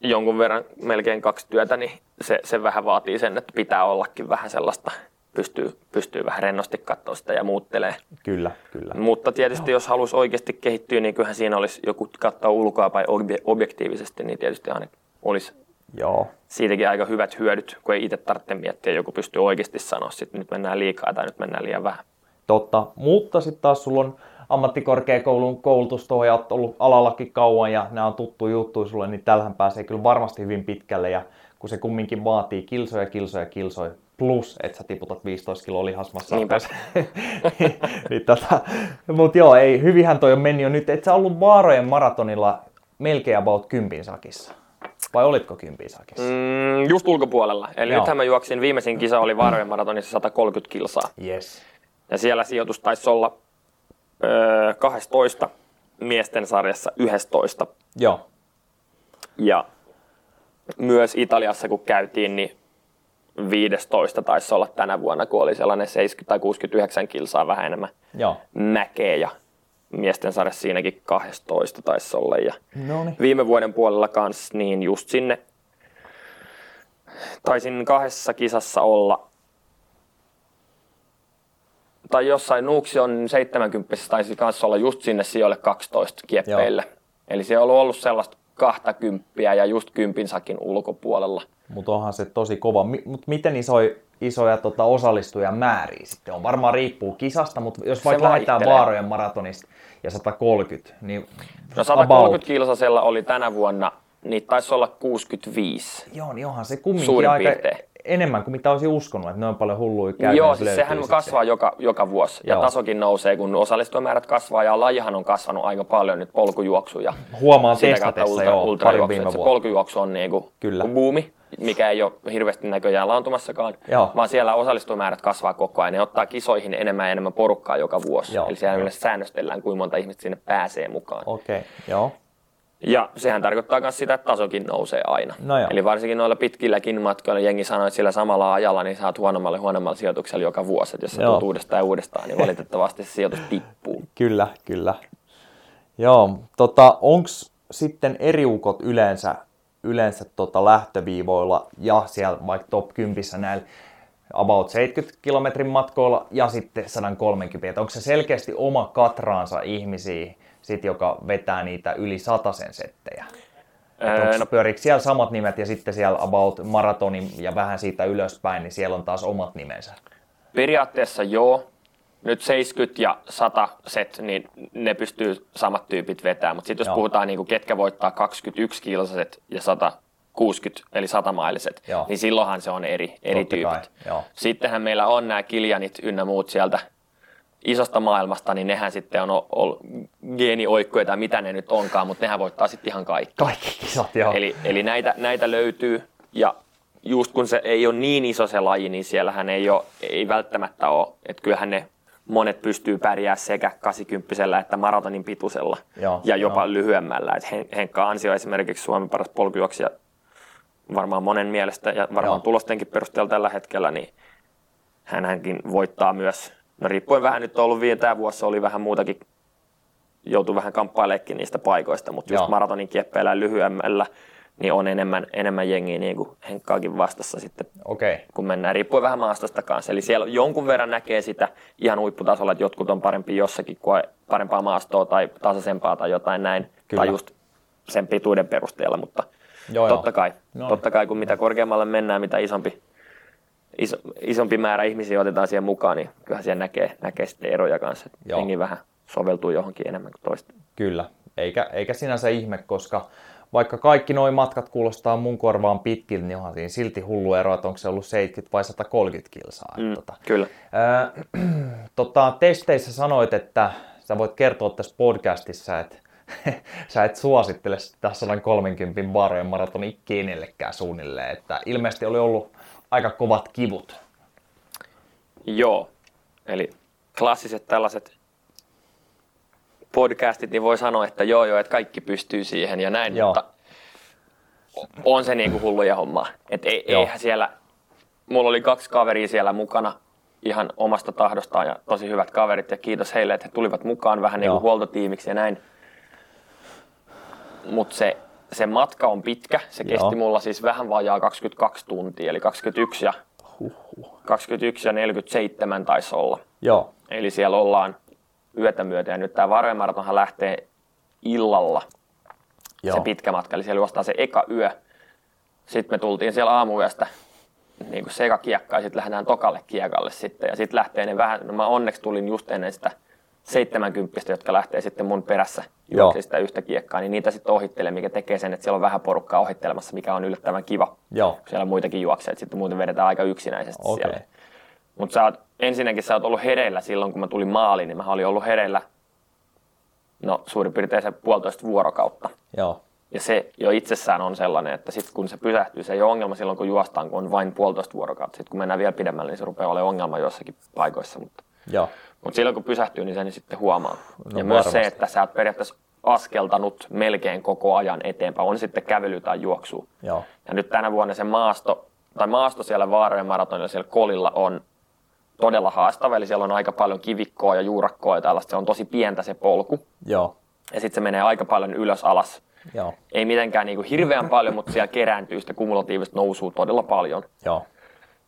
jonkun verran melkein kaksi työtä, niin se, se vähän vaatii sen, että pitää ollakin vähän sellaista, pystyy, pystyy vähän rennosti katsoa sitä ja muuttelee. Kyllä, kyllä. Mutta tietysti Joo. jos halusi oikeasti kehittyä, niin kyllähän siinä olisi joku katsoa ulkoa tai objektiivisesti, niin tietysti aina olisi Joo. siitäkin aika hyvät hyödyt, kun ei itse tarvitse miettiä, joku pystyy oikeasti sanoa, että nyt mennään liikaa tai nyt mennään liian vähän. Totta, mutta sitten taas sulla on ammattikorkeakoulun koulutus tuohon ja olet ollut alallakin kauan ja nämä on tuttu juttu sulle, niin tällähän pääsee kyllä varmasti hyvin pitkälle ja kun se kumminkin vaatii kilsoja, kilsoja, kilsoja, plus, että sä tiputat 15 kiloa lihasmassa. niin, niin tota, mutta joo, ei, hyvinhän toi on mennyt jo nyt. Et sä ollut Vaarojen maratonilla melkein about kympin sakissa. Vai olitko kympin sakissa? Mm, just ulkopuolella. Eli joo. nythän mä juoksin, viimeisin kisa oli Vaarojen maratonissa 130 kilsaa. Yes. Ja siellä sijoitus taisi olla öö, 12 miesten sarjassa 11. Joo. Ja myös Italiassa kun käytiin, niin 15 taisi olla tänä vuonna, kun oli sellainen 70 tai 69 kilsaa vähän enemmän Joo. mäkeä ja miesten sarjassa siinäkin 12 taisi olla. Ja Noniin. viime vuoden puolella kanssa, niin just sinne taisin kahdessa kisassa olla tai jossain Nuuksion 70 taisi kanssa olla just sinne sijoille 12 kieppeille. Joo. Eli se on ollut sellaista 20 ja just kympin sakin ulkopuolella. Mutta onhan se tosi kova. Mutta miten isoja, isoja tota, osallistuja määriä sitten on? Varmaan riippuu kisasta, mutta jos vaikka lähdetään Vaarojen maratonista ja 130, niin No 130 kilsasella oli tänä vuonna, niin taisi olla 65. Joo, niin onhan se kumminkin aika piirtein. Enemmän kuin mitä olisi uskonut, että noin paljon hulluja Joo, siis sehän sitten. kasvaa joka, joka vuosi Joo. ja tasokin nousee, kun osallistujamäärät kasvaa ja lajihan on kasvanut aika paljon nyt polkujuoksu ja Huomaan testatessa ultra, joo, ultra, viime vuonna. polkujuoksu on niinku Kyllä. buumi mikä ei ole hirveästi näköjään laantumassakaan, Joo. vaan siellä osallistumäärät kasvaa koko ajan. Ne ottaa kisoihin enemmän ja enemmän porukkaa joka vuosi. Joo. Eli siellä Joo. säännöstellään, kuinka monta ihmistä sinne pääsee mukaan. Okei, okay. Joo. Ja sehän tarkoittaa myös sitä, että tasokin nousee aina. No Eli varsinkin noilla pitkilläkin matkoilla jengi sanoo, että sillä samalla ajalla niin saat huonommalle huonommalle sijoituksella joka vuosi. Että jos sä tulet uudestaan ja uudestaan, niin valitettavasti se sijoitus tippuu. Kyllä, kyllä. Joo, tota, onko sitten eriukot yleensä yleensä tota lähtöviivoilla ja siellä vaikka top 10 näillä about 70 kilometrin matkoilla ja sitten 130. onko se selkeästi oma katraansa ihmisiä, sit, joka vetää niitä yli sen settejä? Öö, no, pyöriikö siellä samat nimet ja sitten siellä about maratonin ja vähän siitä ylöspäin, niin siellä on taas omat nimensä? Periaatteessa joo, nyt 70 ja 100 set, niin ne pystyy samat tyypit vetämään. Mutta sitten jos Joo. puhutaan, niin kuin ketkä voittaa 21 kilsaset ja 160 eli 100 mailiset, Joo. niin silloinhan se on eri, eri tyypit. Sittenhän meillä on nämä kiljanit ynnä muut sieltä isosta maailmasta, niin nehän sitten on ollut geenioikkoja tai mitä ne nyt onkaan, mutta nehän voittaa sitten ihan kaikki. Kaikki kisat, joo. Eli, eli näitä, näitä löytyy ja just kun se ei ole niin iso se laji, niin siellähän ei, ole, ei välttämättä ole, että kyllähän ne monet pystyy pärjää sekä 80 että maratonin pituisella Joo, ja jopa jo. lyhyemmällä. Et Henkka Ansio esimerkiksi Suomen paras polkujuoksija varmaan monen mielestä ja varmaan Joo. tulostenkin perusteella tällä hetkellä, niin hänkin voittaa myös, no riippuen vähän nyt on ollut vielä tämä vuosi, oli vähän muutakin, joutuu vähän kamppaileekin niistä paikoista, mutta just maratonin kieppeillä lyhyemmällä niin on enemmän, enemmän jengiä niin kuin Henkkaakin vastassa sitten, okay. kun mennään. Riippuu vähän maastosta kanssa. Eli siellä jonkun verran näkee sitä ihan huipputasolla, että jotkut on parempi jossakin kuin parempaa maastoa tai tasaisempaa tai jotain näin. Kyllä. Tai just sen pituuden perusteella, mutta joo, totta, joo. Kai, no. totta kai, kun mitä korkeammalle mennään, mitä isompi, iso, isompi määrä ihmisiä otetaan siihen mukaan, niin kyllähän siellä näkee, näkee sitten eroja kanssa. Jengi vähän soveltuu johonkin enemmän kuin toista. Kyllä, eikä, eikä sinänsä ihme, koska vaikka kaikki nuo matkat kuulostaa mun korvaan pitkiltä, niin onhan siinä silti hullu ero, että onko se ollut 70 vai 130 kilsaa. Mm, tota, kyllä. Ää, tota, testeissä sanoit, että sä voit kertoa tässä podcastissa, että sä et suosittele sitä 130 varojen maratoni kenellekään suunnilleen, että ilmeisesti oli ollut aika kovat kivut. Joo, eli klassiset tällaiset podcastit, niin voi sanoa, että joo joo, että kaikki pystyy siihen ja näin, joo. mutta on se niin kuin hulluja hommaa. Et ei, eihän siellä, mulla oli kaksi kaveria siellä mukana ihan omasta tahdostaan ja tosi hyvät kaverit ja kiitos heille, että he tulivat mukaan vähän niin kuin huoltotiimiksi ja näin. Mutta se, se matka on pitkä. Se kesti Joo. mulla siis vähän vajaa 22 tuntia, eli 21 ja, Huhhuh. 21 ja 47 taisi olla. Joo, Eli siellä ollaan yötä myötä ja nyt tämä Varven maratonhan lähtee illalla joo. se pitkä matka, eli siellä juostaan se eka yö. Sitten me tultiin siellä aamuyöstä niin kuin se eka kiekka ja sitten lähdetään tokalle kiekalle sitten. Ja sitten lähtee ne vähän, no mä onneksi tulin just ennen sitä 70, jotka lähtee sitten mun perässä juoksi sitä yhtä kiekkaa, niin niitä sitten ohittelee, mikä tekee sen, että siellä on vähän porukkaa ohittelemassa, mikä on yllättävän kiva. Joo, siellä muitakin juoksee, että sitten muuten vedetään aika yksinäisesti okei. siellä. Mutta sä oot, ensinnäkin sä oot ollut hereillä silloin, kun mä tulin maaliin, niin mä olin ollut hereillä no suurin piirtein se puolitoista vuorokautta. Joo, Ja se jo itsessään on sellainen, että sitten kun se pysähtyy, se ei ole ongelma silloin, kun juostaan, kun on vain puolitoista vuorokautta. Sitten kun mennään vielä pidemmälle, niin se rupeaa olemaan ongelma jossakin paikoissa. Mutta, joo, mutta silloin kun pysähtyy, niin sen sitten huomaa. No ja myös se, että sä oot periaatteessa askeltanut melkein koko ajan eteenpäin, on sitten kävely tai juoksu. joo, Ja nyt tänä vuonna se maasto, tai maasto siellä Vaarojen maratonilla siellä Kolilla on todella haastava, eli siellä on aika paljon kivikkoa ja juurakkoa ja tällaista. Se on tosi pientä se polku. joo, Ja sitten se menee aika paljon ylös alas joo, ei mitenkään niin kuin hirveän paljon, mutta siellä kerääntyy sitä kumulatiivista nousua todella paljon. joo,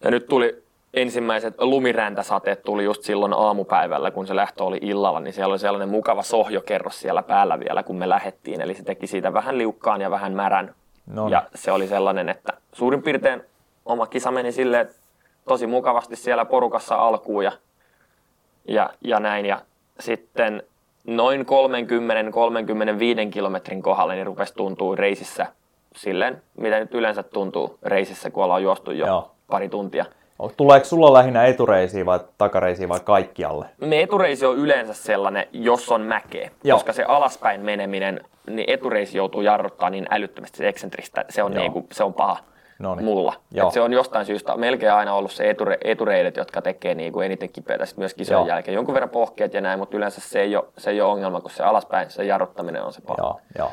Ja nyt tuli ensimmäiset lumiräntäsateet tuli just silloin aamupäivällä, kun se lähtö oli illalla, niin siellä oli sellainen mukava sohjokerros siellä päällä vielä, kun me lähettiin. Eli se teki siitä vähän liukkaan ja vähän märän. No. Ja se oli sellainen, että suurin piirtein oma kisa meni silleen, tosi mukavasti siellä porukassa alkuun ja, ja, ja näin. Ja sitten noin 30-35 kilometrin kohdalla niin rupesi tuntuu reisissä silleen, mitä nyt yleensä tuntuu reisissä, kun ollaan juostu jo Joo. pari tuntia. Tuleeko sulla lähinnä etureisiä vai takareisiä vai kaikkialle? Me etureisi on yleensä sellainen, jos on mäkeä, Joo. koska se alaspäin meneminen, niin etureisi joutuu jarruttaa niin älyttömästi se eksentristä, se on, Joo. niinku, se on paha Noniin. mulla. Joo. Et se on jostain syystä melkein aina ollut se eture, etureidet, jotka tekee niinku eniten kipeätä sit myös kisojen Joo. jälkeen. Jonkun verran pohkeet ja näin, mutta yleensä se ei, ole, se ei ole ongelma, kun se alaspäin, se jarruttaminen on se paha. Joo, joo,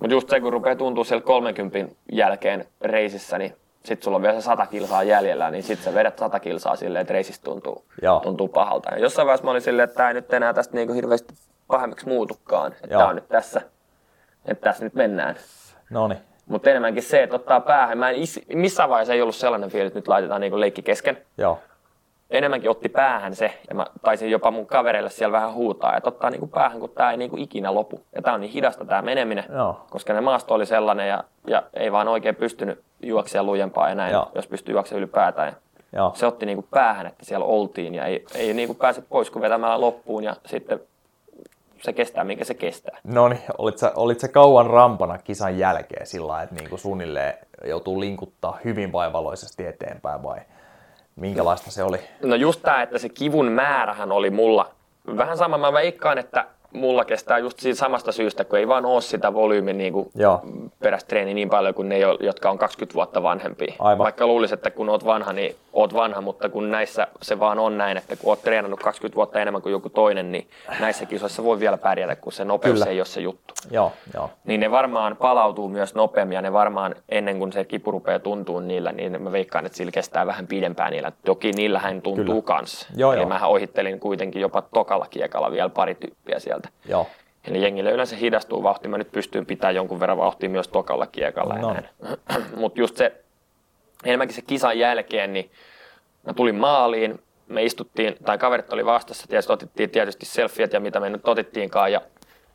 Mutta just se, kun rupeaa tuntua siellä 30 jälkeen reisissä, niin sit sulla on vielä se 100 kilsaa jäljellä, niin sit sä vedät 100 kilsaa silleen, että reisissä tuntuu, Joo. tuntuu pahalta. Ja jossain vaiheessa mä olin silleen, että tämä ei nyt enää tästä niinku hirveästi pahemmiksi muutukaan. Että tää on nyt tässä, että tässä nyt mennään. no niin, Mutta enemmänkin se, että ottaa päähän. Mä en is, missään vaiheessa ei ollut sellainen fiilis, että nyt laitetaan niinku leikki kesken. joo, Enemmänkin otti päähän se, ja mä taisin jopa mun kavereille siellä vähän huutaa, että ottaa niinku päähän, kun tämä ei niinku ikinä lopu. Ja tämä on niin hidasta tämä meneminen, Joo. koska ne maasto oli sellainen, ja, ja ei vaan oikein pystynyt juoksemaan lujempaa ja näin, Joo. jos pystyy juoksemaan ylipäätään. Joo, se otti niinku päähän, että siellä oltiin, ja ei, ei niinku pääse pois kuin vetämällä loppuun, ja sitten se kestää, minkä se kestää. No niin, olit sä, olit sä kauan rampana kisan jälkeen sillä lailla, että niinku suunnilleen joutuu linkuttaa hyvin vaivaloisesti eteenpäin vai minkälaista se oli? No just tämä, että se kivun määrähän oli mulla vähän sama. Mä veikkaan, että mulla kestää just siitä samasta syystä, kun ei vaan ole sitä volyymin niin kuin perästreeni niin paljon kuin ne, jo- jotka on 20 vuotta vanhempia. Aivan. Vaikka luulisi, että kun oot vanha, niin oot vanha, mutta kun näissä se vaan on näin, että kun oot treenannut 20 vuotta enemmän kuin joku toinen, niin näissä kisoissa voi vielä pärjätä, kun se nopeus Kyllä. ei ole se juttu. Joo, joo, Niin ne varmaan palautuu myös nopeammin ja ne varmaan ennen kuin se kipu rupeaa tuntuu niillä, niin mä veikkaan, että sillä kestää vähän pidempään niillä. Toki niillähän tuntuu Kyllä. kans. Joo, Eli joo. mähän ohittelin kuitenkin jopa tokalla kiekalla vielä pari tyyppiä sieltä. Joo, Eli jengille yleensä hidastuu vauhti. Mä nyt pystyn pitämään jonkun verran vauhtia myös tokalla kiekalla. No. Mutta just se, enemmänkin se kisan jälkeen, niin mä tulin maaliin, me istuttiin, tai kaverit oli vastassa, tietysti otettiin tietysti selfiet ja mitä me nyt otittiinkaan, ja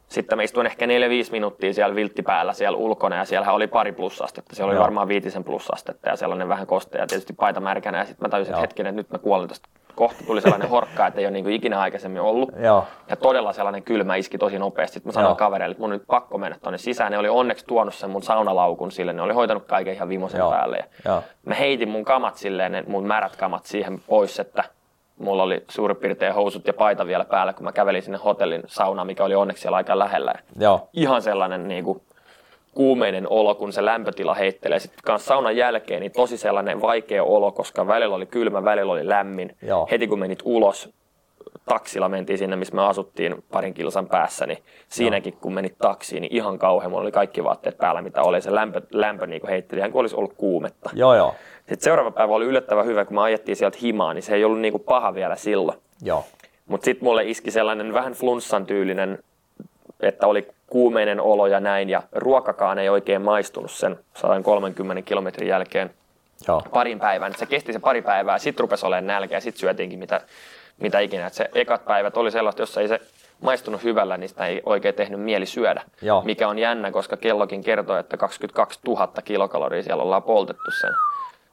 sitten mä istuin ehkä 4-5 minuuttia siellä vilttipäällä siellä ulkona, ja siellähän oli pari plussastetta, siellä oli Joo. varmaan viitisen plussastetta ja sellainen vähän kostea, ja tietysti paita märkänä, ja sitten mä tajusin, Joo. että hetkinen, nyt mä kuolen tästä. Kohta tuli sellainen horkka, että ei ole niin kuin ikinä aikaisemmin ollut. joo, Ja todella sellainen kylmä iski tosi nopeasti. Sitten mä sanoin Joo. kavereille, että mun nyt pakko mennä tonne sisään. Ne oli onneksi tuonut sen mun saunalaukun sille. Ne oli hoitanut kaiken ihan vimosen Joo. päälle. Ja joo, mä heitin mun kamat silleen, ne mun märät kamat siihen pois, että mulla oli suurin piirtein housut ja paita vielä päällä, kun mä kävelin sinne hotellin saunaan, mikä oli onneksi siellä aika lähellä. Joo, ihan sellainen niin kuin, kuumeinen olo, kun se lämpötila heittelee. Sitten kanssa saunan jälkeen niin tosi sellainen vaikea olo, koska välillä oli kylmä, välillä oli lämmin. Joo. Heti kun menit ulos, taksilla mentiin sinne, missä me asuttiin parin kilsan päässä, niin siinäkin kun menit taksiin, niin ihan kauhean. Mulla oli kaikki vaatteet päällä, mitä oli. Se lämpö, lämpö niin kuin heitteli, ihan kuin olisi ollut kuumetta. joo, joo, Sitten seuraava päivä oli yllättävän hyvä, kun me ajettiin sieltä himaan, niin se ei ollut niin kuin paha vielä silloin. joo, Mutta sitten mulle iski sellainen vähän flunssan tyylinen että oli kuumeinen olo ja näin, ja ruokakaan ei oikein maistunut sen 130 kilometrin jälkeen Joo. parin päivän. Se kesti se pari päivää, sitten rupesi olemaan nälkä ja sitten syötiinkin mitä, mitä ikinä. Et se ekat päivät oli sellaista, jossa ei se maistunut hyvällä, niin sitä ei oikein tehnyt mieli syödä. Joo. Mikä on jännä, koska kellokin kertoo, että 22 000 kilokaloria siellä ollaan poltettu sen,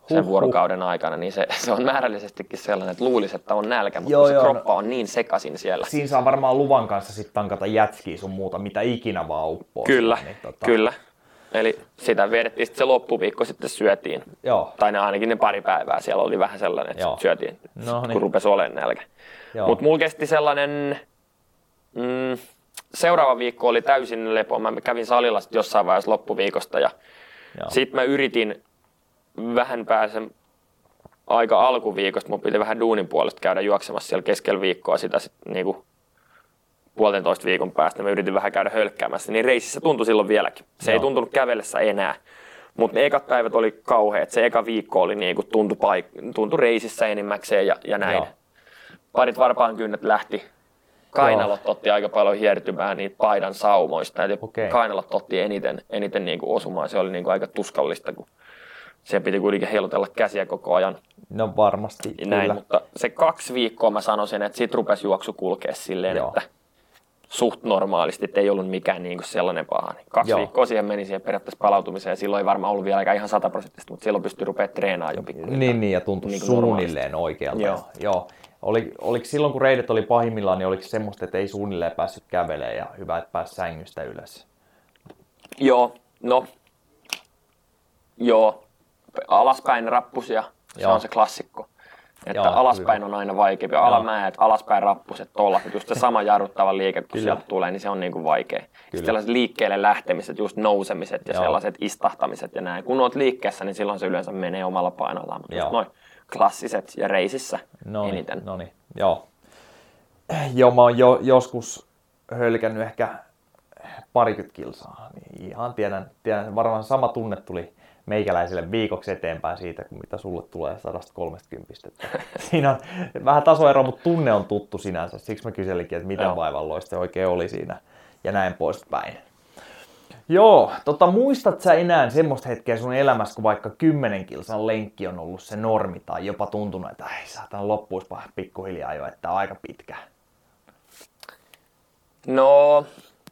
sen Huhhuh. vuorokauden aikana, niin se, se on määrällisestikin sellainen, että luulisi, että on nälkä, mutta Joo, se joo, kroppa on niin sekasin siellä. Siinä saa varmaan luvan kanssa sitten tankata jätskiä sun muuta, mitä ikinä vaan uppoo. Kyllä, niin tota, kyllä. Eli sitä vedettiin sitten se loppuviikko sitten syötiin. Joo, Tai ne ainakin ne pari päivää siellä oli vähän sellainen, että Joo. sit syötiin, No niin. kun rupesi olemaan nälkä. Mutta mulla kesti sellainen, mm, seuraava viikko oli täysin lepo. Mä kävin salilla sit jossain vaiheessa loppuviikosta ja sitten mä yritin vähän pääsen aika alkuviikosta, mun piti vähän duunin puolesta käydä juoksemassa siellä keskellä viikkoa sitä sit niinku puolentoista viikon päästä. Mä yritin vähän käydä hölkkäämässä, niin reisissä tuntui silloin vieläkin. Se ei Joo. tuntunut kävellessä enää. Mutta ne ekat päivät oli kauheat. Se eka viikko oli niinku tuntui, paik- tuntui reisissä enimmäkseen ja, ja näin. Joo. Parit varpaan kynnet lähti. Kainalot otti aika paljon hiertymään niitä paidan saumoista. Eli Okei. kainalot otti eniten, eniten niinku osumaan. Se oli niinku aika tuskallista, kun siellä piti kuitenkin heilutella käsiä koko ajan. No varmasti, Näin, kyllä. mutta se kaksi viikkoa mä sanoisin, että sit rupesi juoksu kulkea silleen, Joo. että suht normaalisti, että ei ollut mikään niin kuin sellainen paha. Niin kaksi Joo. viikkoa siihen meni siihen periaatteessa palautumiseen ja silloin ei varmaan ollut vielä aika ihan sataprosenttisesti, mutta silloin pystyi rupeaa treenaamaan jo pikkuhiljaa. Niin, niin, ja tuntui Niin niin suunnilleen oikealta. Joo. Joo. Oli, oliko silloin, kun reidet oli pahimmillaan, niin oliko semmoista, että ei suunnilleen päässyt kävelemään ja hyvä, että pääsi sängystä ylös? Joo, no, joo, alaspäin rappusia, se Joo. on se klassikko. Että Joo, alaspäin hyvä. on aina vaikeampi, alamäet, alaspäin rappuset, tollat, just se sama jarruttava liike, kun Kyllä. sieltä tulee, niin se on niin kuin vaikea. Sitten sellaiset liikkeelle lähtemiset, just nousemiset ja Joo. sellaiset istahtamiset ja näin. Kun oot liikkeessä, niin silloin se yleensä menee omalla painollaan, mutta just noin klassiset ja reisissä No niin, eniten. no niin, joo. Joo, mä oon jo, joskus hölkännyt ehkä parikymmentä kilsaa. Niin ihan tiedän, tiedän, varmaan sama tunne tuli meikäläiselle viikoksi eteenpäin siitä, mitä sulle tulee 130. Että Siinä on vähän tasoero, mutta tunne on tuttu sinänsä. Siksi mä kyselinkin, että mitä vaivalloista se oikein oli siinä ja näin poispäin. Joo, tota, muistat sä enää semmoista hetkeä sun elämässä, kun vaikka 10 kilsan lenkki on ollut se normi tai jopa tuntunut, että ei saatan loppuispa pikkuhiljaa jo, että aika pitkä. No,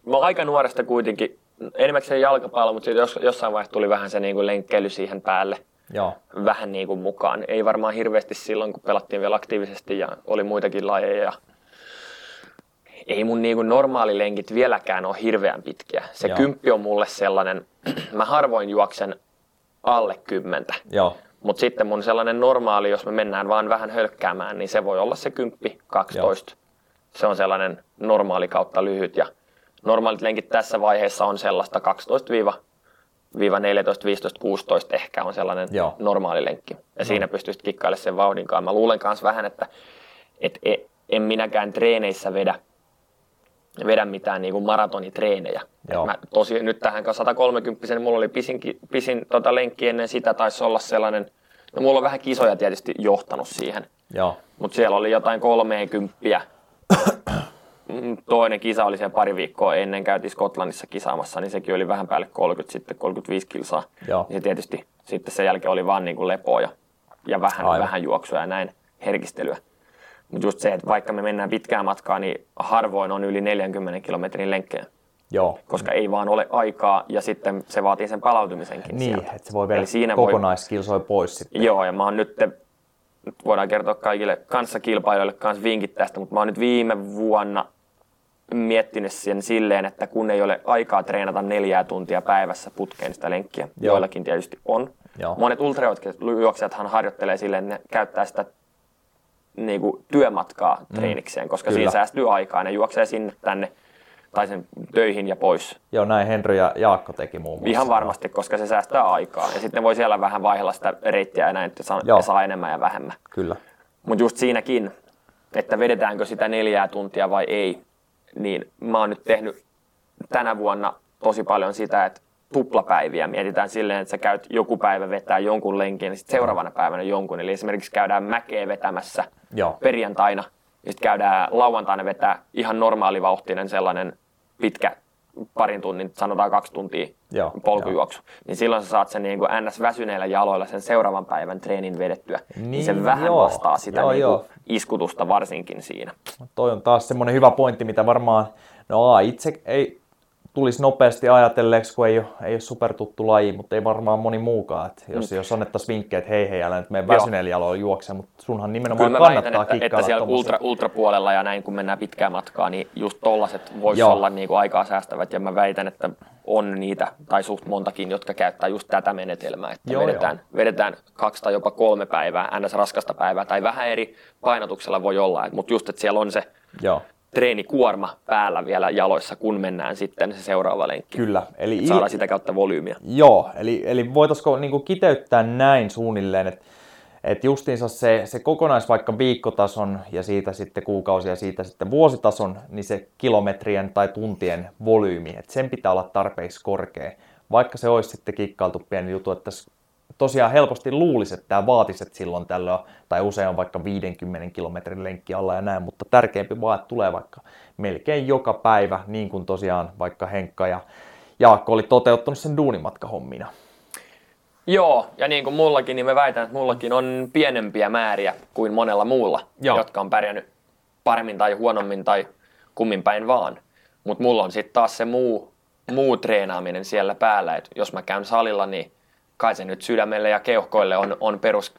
mä aika nuoresta kuitenkin, enimmäkseen jalkapallo, mutta sitten jos, jossain vaiheessa tuli vähän se niin kuin lenkkeily siihen päälle. Joo, vähän niin kuin mukaan. Ei varmaan hirveästi silloin, kun pelattiin vielä aktiivisesti ja oli muitakin lajeja. Ei mun niin kuin normaali lenkit vieläkään ole hirveän pitkiä. Se Joo. kymppi on mulle sellainen, mä harvoin juoksen alle kymmentä. joo, Mutta sitten mun sellainen normaali, jos me mennään vaan vähän hölkkäämään, niin se voi olla se kymppi, 12. Se on sellainen normaali kautta lyhyt ja normaalit lenkit tässä vaiheessa on sellaista 12 14, 15, 16 ehkä on sellainen Joo. normaali lenkki. Ja siinä pystyisit kikkailemaan sen vauhdinkaan. Mä luulen myös vähän, että et, e, en minäkään treeneissä vedä, vedä mitään niin kuin maratonitreenejä. Joo. Mä tosi, nyt tähän 130 mulla oli pisin, pisin tota lenkki ennen sitä, taisi olla sellainen, no mulla on vähän kisoja tietysti johtanut siihen, mutta siellä oli jotain 30 Mm, Toinen kisa oli siellä pari viikkoa ennen, käytiin Skotlannissa kisaamassa, niin sekin oli vähän päälle 30, sitten 35 kilsaa. Joo. Se tietysti sitten sen jälkeen oli vaan niin kuin lepoa ja, ja vähän, Aivan. vähän juoksua ja näin herkistelyä. Mutta just se, että vaikka me mennään pitkää matkaa, niin harvoin on yli 40 kilometrin lenkkejä, joo. koska ei vaan ole aikaa ja sitten se vaatii sen palautumisenkin Niin, sieltä. että se voi vielä siinä voi- kokonaiskilsoi pois sitten. Joo, ja mä oon nyt, nyt voidaan kertoa kaikille kanssakilpailijoille kanssa vinkit tästä, mutta mä oon nyt viime vuonna miettinyt sen silleen, että kun ei ole aikaa treenata neljää tuntia päivässä putkeen sitä lenkkiä, Joo. joillakin tietysti on. Joo. Monet ultrajuoksijathan harjoittelee silleen, että ne käyttää sitä niin kuin työmatkaa treenikseen, koska Kyllä. siinä säästyy aikaa. Ne juoksee sinne tänne tai sen töihin ja pois. Joo, näin Henry ja Jaakko teki muun muassa. Ihan varmasti, koska se säästää aikaa. Ja sitten voi siellä vähän vaihella sitä reittiä ja näin, että saa, Joo. saa enemmän ja vähemmän. Kyllä. Mutta just siinäkin, että vedetäänkö sitä neljää tuntia vai ei, niin mä oon nyt tehnyt tänä vuonna tosi paljon sitä, että tuplapäiviä mietitään silleen, että sä käyt joku päivä vetää jonkun lenkin ja sitten seuraavana päivänä jonkun. Eli esimerkiksi käydään mäkeä vetämässä Joo. perjantaina ja sitten käydään lauantaina vetää ihan normaalivauhtinen sellainen pitkä parin tunnin, sanotaan kaksi tuntia Joo, polkujuoksu, niin silloin sä saat sen niin kuin NS-väsyneillä jaloilla sen seuraavan päivän treenin vedettyä. Niin, niin se vähän joo. vastaa sitä Joo, niin joo. kuin iskutusta varsinkin siinä. Toi on taas semmoinen hyvä pointti, mitä varmaan, no itse ei tulisi nopeasti ajatelleeksi, kun ei ole, ei ole supertuttu laji, mutta ei varmaan moni muukaan. Et jos, jos annettaisiin vinkkejä, että hei hei, älä nyt mene väsyneellä jaloilla juokse, mutta sunhan nimenomaan Kyllä mä väitän, kannattaa että, että siellä tommosia. ultra, ultrapuolella ja näin kun mennään pitkää matkaa, niin just tollaset voisi Joo. olla niin kuin aikaa säästävät. Ja mä väitän, että on niitä, tai suht montakin, jotka käyttää just tätä menetelmää, että Joo, vedetään, vedetään kaksi tai jopa kolme päivää, ns. raskasta päivää, tai vähän eri painotuksella voi olla, mutta just, että siellä on se Joo, treenikuorma päällä vielä jaloissa, kun mennään sitten se seuraava lenkki. kyllä. Eli Että saadaan sitä kautta volyymiä. Joo, eli, eli voitaisiko niin kiteyttää näin suunnilleen, että et justiinsa se, se kokonais vaikka viikkotason ja siitä sitten kuukausi ja siitä sitten vuositason, niin se kilometrien tai tuntien volyymi, että sen pitää olla tarpeeksi korkea. Vaikka se olisi sitten kikkailtu pieni juttu, että s- tosiaan helposti luulisi, että tämä vaatisi, että silloin tällöin, tai usein on vaikka 50 kilometrin lenkki alla ja näin, mutta tärkeämpi vaan, että tulee vaikka melkein joka päivä, niin kuin tosiaan vaikka Henkka ja Jaakko oli toteuttanut sen duunimatkahommina. Joo, ja niin kuin mullakin, niin mä väitän, että mullakin on pienempiä määriä kuin monella muulla, Joo. jotka on pärjännyt paremmin tai huonommin tai kummin päin vaan. Mutta mulla on sitten taas se muu, muu treenaaminen siellä päällä, että jos mä käyn salilla, niin kai se nyt sydämelle ja keuhkoille on, on perus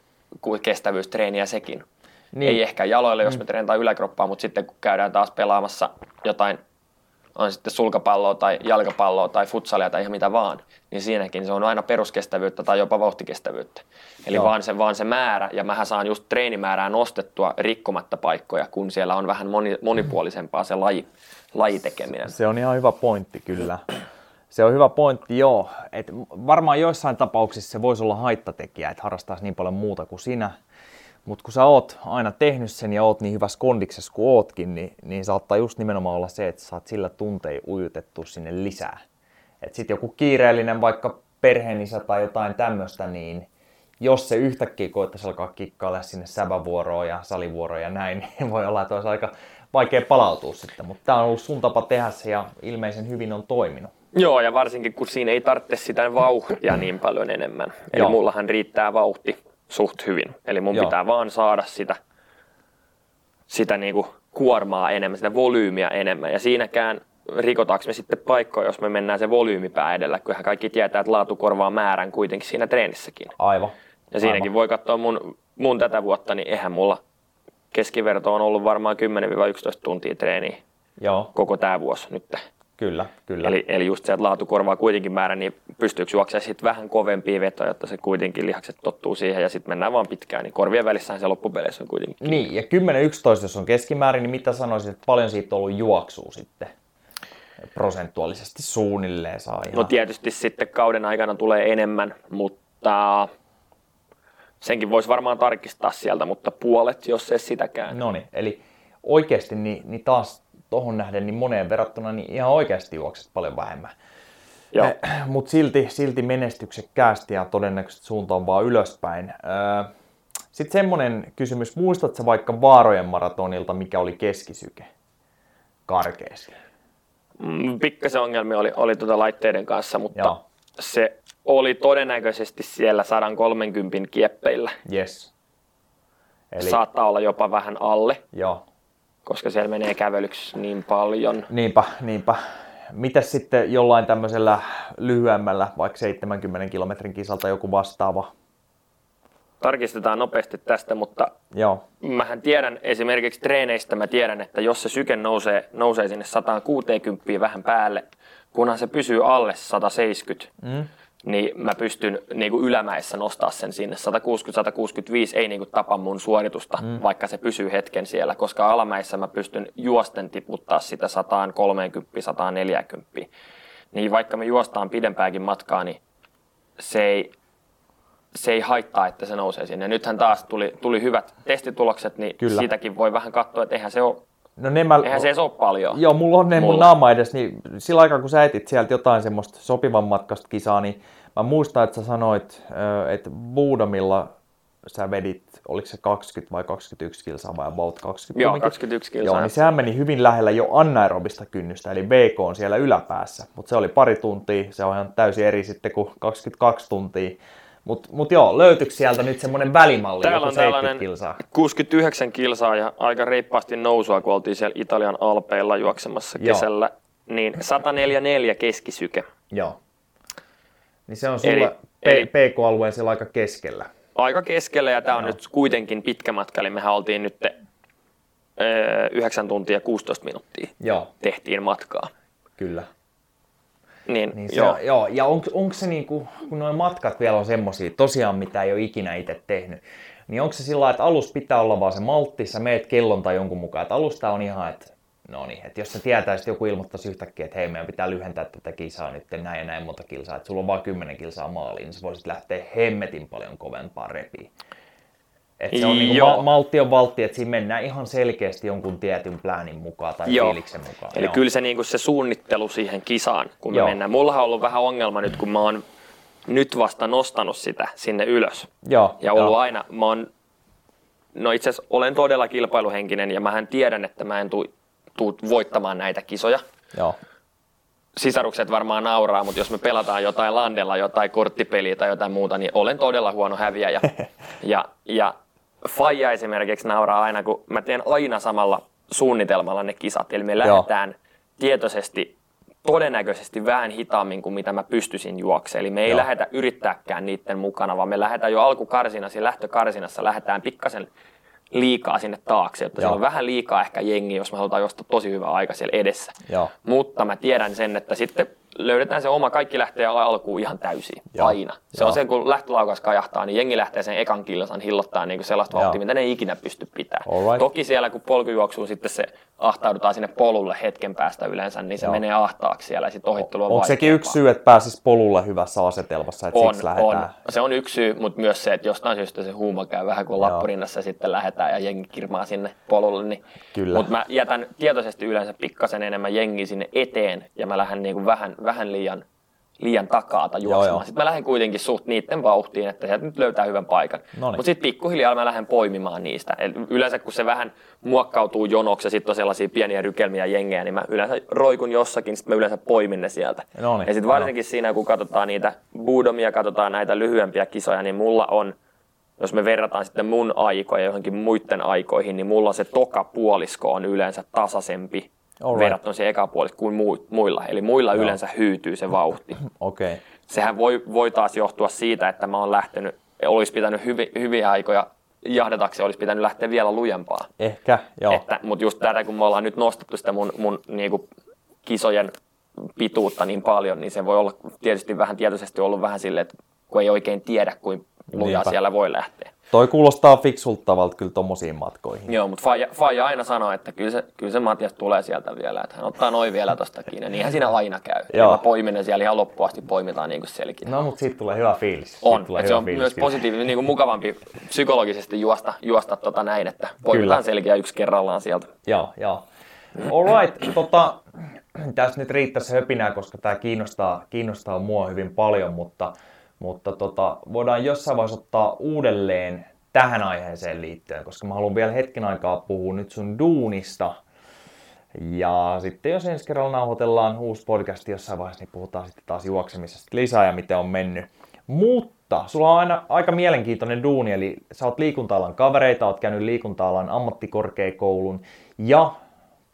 kestävyystreeniä sekin. Niin. Niin. Ei ehkä jaloille, jos me treenataan yläkroppaa, mutta sitten kun käydään taas pelaamassa jotain, on sitten sulkapalloa tai jalkapalloa tai futsalia tai ihan mitä vaan, niin siinäkin se on aina peruskestävyyttä tai jopa vauhtikestävyyttä. Eli Joo. vaan se, vaan se määrä, ja mähän saan just treenimäärää nostettua rikkomatta paikkoja, kun siellä on vähän moni, monipuolisempaa se laji, lajitekeminen. Se on ihan hyvä pointti kyllä. Se on hyvä pointti, joo. Et varmaan joissain tapauksissa se voisi olla haittatekijä, että harrastaisi niin paljon muuta kuin sinä. Mutta kun sä oot aina tehnyt sen ja oot niin hyvässä kondiksessa kuin ootkin, niin, niin saattaa just nimenomaan olla se, että saat sillä tuntein ujutettu sinne lisää. Että sitten joku kiireellinen vaikka perheenisä tai jotain tämmöistä, niin jos se yhtäkkiä koettaisi alkaa kikkailla sinne sävävuoroon ja salivuoroon ja näin, niin voi olla, että olisi aika vaikea palautua sitten. Mutta tämä on ollut sun tapa tehdä se ja ilmeisen hyvin on toiminut. Joo, ja varsinkin kun siinä ei tarvitse sitä vauhtia niin paljon enemmän. Eli Joo. mullahan riittää vauhti suht hyvin. Eli mun Joo. pitää vaan saada sitä, sitä niinku kuormaa enemmän, sitä volyymiä enemmän. Ja siinäkään rikotaanko me sitten paikkoja, jos me mennään se volyymipää edellä. Kyllähän kaikki tietää, että laatu korvaa määrän kuitenkin siinä treenissäkin. Aivan. Ja siinäkin Aivan. voi katsoa mun, mun tätä vuotta, niin eihän mulla keskiverto on ollut varmaan 10-11 tuntia treeniä Joo, koko tämä vuosi nyt. Kyllä, kyllä. Eli, eli just se, että laatu korvaa kuitenkin määrän, niin pystyykö juoksemaan sitten vähän kovempia vetoja, jotta se kuitenkin lihakset tottuu siihen ja sitten mennään vaan pitkään, niin korvien välissähän se loppupeleissä on kuitenkin. Niin, ja 10-11 jos on keskimäärin, niin mitä sanoisit, että paljon siitä on ollut juoksua sitten? Prosentuaalisesti suunnilleen saa ihan. No tietysti sitten kauden aikana tulee enemmän, mutta senkin voisi varmaan tarkistaa sieltä, mutta puolet, jos ei sitäkään. No niin, eli oikeasti niin, niin taas tohon nähden niin moneen verrattuna niin ihan oikeasti juokset paljon vähemmän. Joo. Mutta silti, silti menestyksekkäästi ja todennäköisesti suunta on vaan ylöspäin. Sitten semmonen kysymys, muistatko vaikka Vaarojen maratonilta, mikä oli keskisyke? Karkeasti. Mm, Pikkasen ongelmia oli, oli tuota laitteiden kanssa, mutta Joo. se oli todennäköisesti siellä 130 kieppeillä. Yes. Eli, Saattaa olla jopa vähän alle, joo. Koska siellä menee kävelyksi niin paljon. Niinpä, niinpä. Mitäs sitten jollain tämmöisellä lyhyemmällä, vaikka 70 kilometrin kisalta joku vastaava? Tarkistetaan nopeasti tästä, mutta Joo, mähän tiedän esimerkiksi treeneistä, mä tiedän, että jos se syke nousee, nousee sinne 160 vähän päälle, kunhan se pysyy alle 170, mm. Niin mä pystyn niin kuin ylämäessä nostaa sen sinne. 160-165 ei niin kuin tapa mun suoritusta, mm. vaikka se pysyy hetken siellä, koska alamäissä mä pystyn juosten tiputtaa sitä 130-140. Niin vaikka me juostaan pidempääkin matkaa, niin se ei, se ei haittaa, että se nousee sinne. Nythän taas tuli, tuli hyvät testitulokset, niin. Kyllä. siitäkin voi vähän katsoa, että eihän se ole, no ne mä... eihän se edes ole paljon. Joo, mulla on ne mun Mulla. naama edes, niin sillä aikaa kun sä etit sieltä jotain semmoista sopivan matkasta kisaa, niin mä muistan, että sä sanoit, että Buudamilla sä vedit, oliko se 20 vai 21 kilsaa vai about 20? Joo, kumminkin? 21 kilsaa. Joo, niin sehän meni hyvin lähellä jo anaerobista kynnystä, eli VK on siellä yläpäässä. Mutta se oli pari tuntia, se on ihan täysin eri sitten kuin 22 tuntia. Mutta mut joo, löytyykö sieltä nyt semmoinen välimalli, Täällä on 70 tällainen kilsaa? 69 kilsaa ja aika reippaasti nousua, kun oltiin siellä Italian alpeilla juoksemassa Joo. kesällä. Niin 144 keskisyke. Joo. Niin se on Eli- sulle eli- P- PK-alueen siellä aika keskellä. Aika keskellä ja tämä on Joo. nyt kuitenkin pitkä matka, eli mehän oltiin nyt öö, 9 tuntia 16 minuuttia Joo, tehtiin matkaa. kyllä. Niin, Niin se, joo. joo. Ja onko, onko se niinku, kun nuo matkat vielä on semmosia, tosiaan mitä ei ole ikinä itse tehnyt, niin onko se sillä että alus pitää olla vaan se maltti, sä meet kellon tai jonkun mukaan, että alusta on ihan, että no niin, että jos sä tietäisit, joku ilmoittaisi yhtäkkiä, että hei, meidän pitää lyhentää tätä kisaa nyt näin ja näin monta kilsaa, että sulla on vaan 10 kilsaa maaliin, niin sä voisit lähteä hemmetin paljon kovempaa repiä. Että se on niinku maltti on valtti, että siinä mennään ihan selkeästi jonkun tietyn pläänin mukaan tai Joo. fiiliksen mukaan. Eli Joo. kyllä se, niin se suunnittelu siihen kisaan, kun me Joo. mennään. Mullahan on ollut vähän ongelma nyt, kun mä oon nyt vasta nostanut sitä sinne ylös. Joo, Ja ollut joo. aina, mä oon, no itse asiassa olen todella kilpailuhenkinen ja mähän tiedän, että mä en tuu, tuu voittamaan näitä kisoja. Joo. Sisarukset varmaan nauraa, mutta jos me pelataan jotain landella, jotain korttipeliä tai jotain muuta, niin olen todella huono häviäjä. ja, ja Faija esimerkiksi nauraa aina, kun mä teen aina samalla suunnitelmalla ne kisat. Eli me lähdetään tietoisesti todennäköisesti vähän hitaammin kuin mitä mä pystyisin juoksemaan. Eli me ei Joo. lähdetä yrittääkään niiden mukana, vaan me lähdetään jo alkukarsinassa ja lähtökarsinassa lähdetään pikkasen liikaa sinne taakse, jotta siellä Joo. on vähän liikaa ehkä jengi, jos me halutaan juosta tosi hyvä aika siellä edessä. Joo. Mutta mä tiedän sen, että sitten löydetään se oma, kaikki lähtee alkuun ihan täysin, Joo. aina. Se Joo. on se, kun lähtölaukaus kajahtaa, niin jengi lähtee sen ekan kilsan hillottaa niin kuin sellaista vauhtia, mitä ne ei ikinä pysty pitämään. Alright. Toki siellä, kun polkujuoksuu sitten se ahtaudutaan sinne polulle hetken päästä yleensä, niin se Joo. menee ahtaaksi siellä ja sitten ohittelu on Onko sekin yksi syy, että pääsis polulle hyvässä asetelmassa, että On, siksi lähdetään? on. Se on yksi syy, mutta myös se, että jostain syystä se huuma käy vähän kuin lappurinnassa ja sitten lähdetään ja jengi kirmaa sinne polulle. Niin. Mutta mä jätän tietoisesti yleensä pikkasen enemmän jengiä sinne eteen ja mä lähden niinku vähän, vähän liian, liian takaata joo. juoksemaan. Sitten mä lähden kuitenkin suht niiden vauhtiin, että sieltä nyt löytää hyvän paikan. Noniin. Mutta sitten pikkuhiljaa mä lähden poimimaan niistä. Et yleensä kun se vähän muokkautuu jonoksi ja sitten on sellaisia pieniä rykelmiä jengejä, niin mä yleensä roikun jossakin, sitten mä yleensä poimin ne sieltä. Noniin, ja sitten varsinkin siinä, kun katsotaan niitä Budomia, katsotaan näitä lyhyempiä kisoja, niin mulla on, jos me verrataan sitten mun aikoja johonkin muiden aikoihin, niin mulla se toka puolisko on yleensä tasaisempi Alright. verrattuna siihen eka puolisko kuin muilla. Eli muilla yleensä hyytyy se vauhti. Okei. Okay. Sehän voi, voi taas johtua siitä, että mä oon lähtenyt, olisi pitänyt hyvi, hyviä aikoja jahdatakseen, olisi pitänyt lähteä vielä lujempaa. Ehkä, joo. Että, mutta just tätä, kun me ollaan nyt nostettu sitä mun, mun niinku, kisojen pituutta niin paljon, niin se voi olla tietysti vähän tietoisesti ollut vähän silleen, että kun ei oikein tiedä, kuin lujaa Niinpä. siellä voi lähteä. Toi kuulostaa fiksulta tavalta kyllä tommosiin matkoihin. Joo, mutta Faija, Faija aina sanoo, että kyllä se, kyllä se Matias tulee sieltä vielä, että hän ottaa noin vielä tosta kiinni. Niinhän siinä aina käy. Joo. mä poimin ne siellä ihan loppuun asti, poimitaan niin selkeä. No, mutta siitä tulee hyvä fiilis. Siitä On, tulee että se hyvä on fiilis myös positiivinen, niin kuin mukavampi psykologisesti juosta, juosta tota näin, että poimitaan Kyllä. selkeä yksi kerrallaan sieltä. Joo, joo. Alright, tota, tässä nyt riittäisi höpinää, koska tämä kiinnostaa, kiinnostaa mua hyvin paljon, mutta, mutta tota, voidaan jossain vaiheessa ottaa uudelleen tähän aiheeseen liittyen, koska mä haluan vielä hetken aikaa puhua nyt sun duunista. Ja sitten jos ensi kerralla nauhoitellaan uusi podcast jossain vaiheessa, niin puhutaan sitten taas juoksemisesta lisää ja miten on mennyt. Mutta sulla on aina aika mielenkiintoinen duuni, eli sä oot liikunta-alan kavereita, oot käynyt liikunta-alan ammattikorkeakoulun ja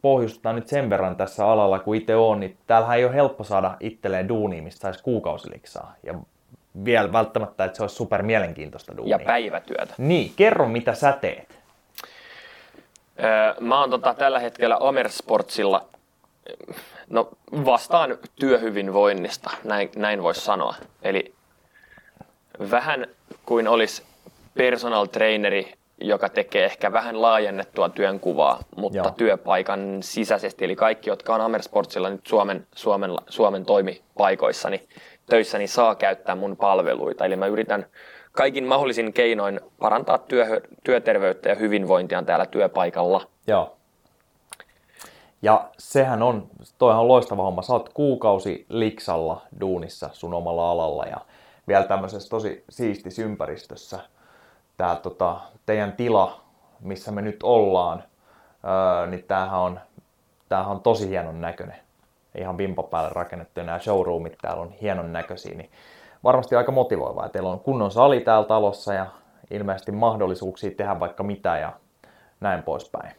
pohjustetaan nyt sen verran tässä alalla, kun itse on, niin täällähän ei ole helppo saada itselleen duunia, mistä saisi kuukausiliksaa. Ja vielä välttämättä, että se olisi super mielenkiintoista duunia. Ja päivätyötä. Niin, kerro mitä sä teet. Öö, Mä oon tota, tällä hetkellä Amersportsilla, no vastaan työhyvinvoinnista, näin, näin voisi sanoa. Eli vähän kuin olisi personal traineri, joka tekee ehkä vähän laajennettua työnkuvaa, mutta Joo. työpaikan sisäisesti. Eli kaikki, jotka on Amersportsilla nyt Suomen, Suomen, Suomen toimipaikoissa, niin töissä, niin saa käyttää mun palveluita. Eli mä yritän kaikin mahdollisin keinoin parantaa työ, työterveyttä ja hyvinvointia täällä työpaikalla. Joo. Ja sehän on, toihan on loistava homma. Sä oot kuukausi liksalla duunissa sun omalla alalla ja vielä tämmöisessä tosi siistis ympäristössä. tämä tota, teidän tila, missä me nyt ollaan, öö, niin tämähän on, tämähän on tosi hienon näköinen. Ihan vimpa päälle rakennettu ja nämä showroomit täällä on hienon näköisiä, niin varmasti aika motivoivaa. Teillä on kunnon sali täällä talossa ja ilmeisesti mahdollisuuksia tehdä vaikka mitä ja näin poispäin.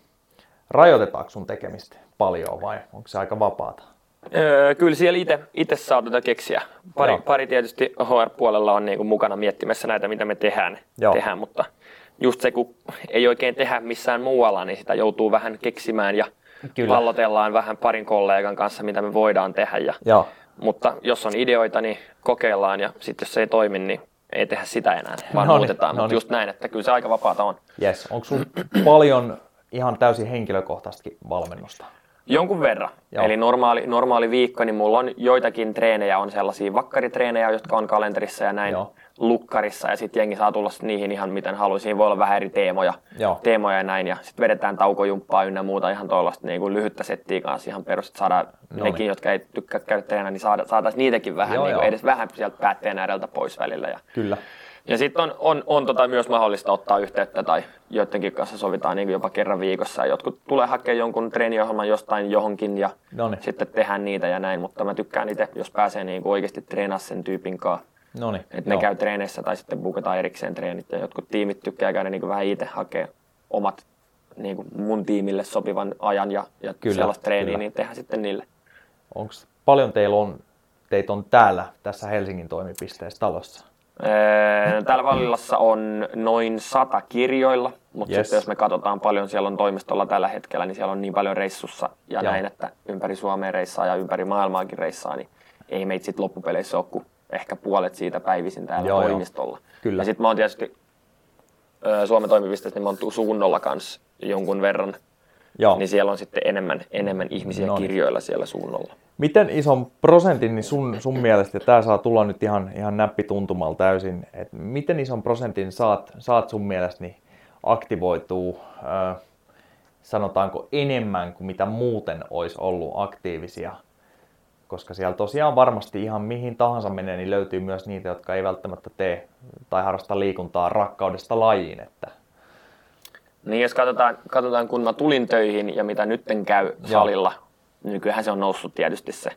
Rajoitetaanko sun tekemistä paljon vai onko se aika vapaata? Öö, kyllä siellä itse saa tätä keksiä. Pari, pari tietysti HR-puolella on niinku mukana miettimässä näitä, mitä me tehdään, tehdään, mutta just se, kun ei oikein tehdä missään muualla, niin sitä joutuu vähän keksimään ja Kyllä. pallotellaan vähän parin kollegan kanssa, mitä me voidaan tehdä. Ja, Joo. Mutta jos on ideoita, niin kokeillaan ja sitten jos se ei toimi, niin ei tehdä sitä enää, vaan noni, muutetaan. Mutta just näin, että kyllä se aika vapaata on. Yes. Onko sun paljon ihan täysin henkilökohtaistakin valmennusta? Jonkun verran. Joo. Eli normaali, normaali viikko, niin mulla on joitakin treenejä, on sellaisia vakkaritreenejä, jotka on kalenterissa ja näin Joo. Lukkarissa. Ja sitten jengi saa tulla niihin ihan miten haluaa. Siinä voi olla vähän eri teemoja, Joo. teemoja ja näin. Ja sitten vedetään taukojumppaa ynnä muuta ihan tuollaista niin kuin lyhyttä settiä kanssa ihan perus, että saadaan no nekin, jotka ei tykkää käydä treenaa, niin saada, saataisiin niitäkin vähän, Joo, niin kuin edes vähän sieltä päätteen ääreltä pois välillä. Ja Kyllä. Ja sitten on, on, on tota myös mahdollista ottaa yhteyttä tai joidenkin kanssa sovitaan niin jopa kerran viikossa. Jotkut tulee hakemaan jonkun treeniohjelman jostain johonkin ja Noniin. sitten tehdään niitä ja näin. Mutta mä tykkään itse, jos pääsee niin oikeasti treenaa sen tyypin kanssa. Noniin, että ne käy treeneissä tai sitten bukataan erikseen treenit. Ja jotkut tiimit tykkää käydä niin vähän itse hakea omat niin kuin mun tiimille sopivan ajan ja, ja kyllä, sellaista treeniä, kyllä. niin tehdään sitten niille. Onko paljon teillä on, teitä on täällä tässä Helsingin toimipisteessä talossa? Täällä Vallilassa on noin sata kirjoilla, mutta yes. sitten jos me katsotaan paljon siellä on toimistolla tällä hetkellä, niin siellä on niin paljon reissussa ja Joo. näin, että ympäri Suomea reissaa ja ympäri maailmaakin reissaa, niin ei meitä sitten loppupeleissä ole kuin ehkä puolet siitä päivisin täällä Joo, toimistolla. Kyllä. Ja sitten mä oon tietysti Suomen toimipisteessä, niin mä oon suunnolla kanssa jonkun verran, Joo. niin siellä on sitten enemmän, enemmän ihmisiä no niin. kirjoilla siellä suunnolla. Miten ison prosentin niin sun, sun mielestä, ja tämä saa tulla nyt ihan, ihan näppituntumalla täysin, että miten ison prosentin saat, saat sun mielestä niin aktivoituu, äh, sanotaanko enemmän kuin mitä muuten olisi ollut aktiivisia, koska siellä tosiaan varmasti ihan mihin tahansa menee, niin löytyy myös niitä, jotka ei välttämättä tee tai harrasta liikuntaa rakkaudesta lajiin. Että... Niin jos katsotaan, katsotaan, kun mä tulin töihin ja mitä nytten käy salilla, Joo nykyään se on noussut tietysti se,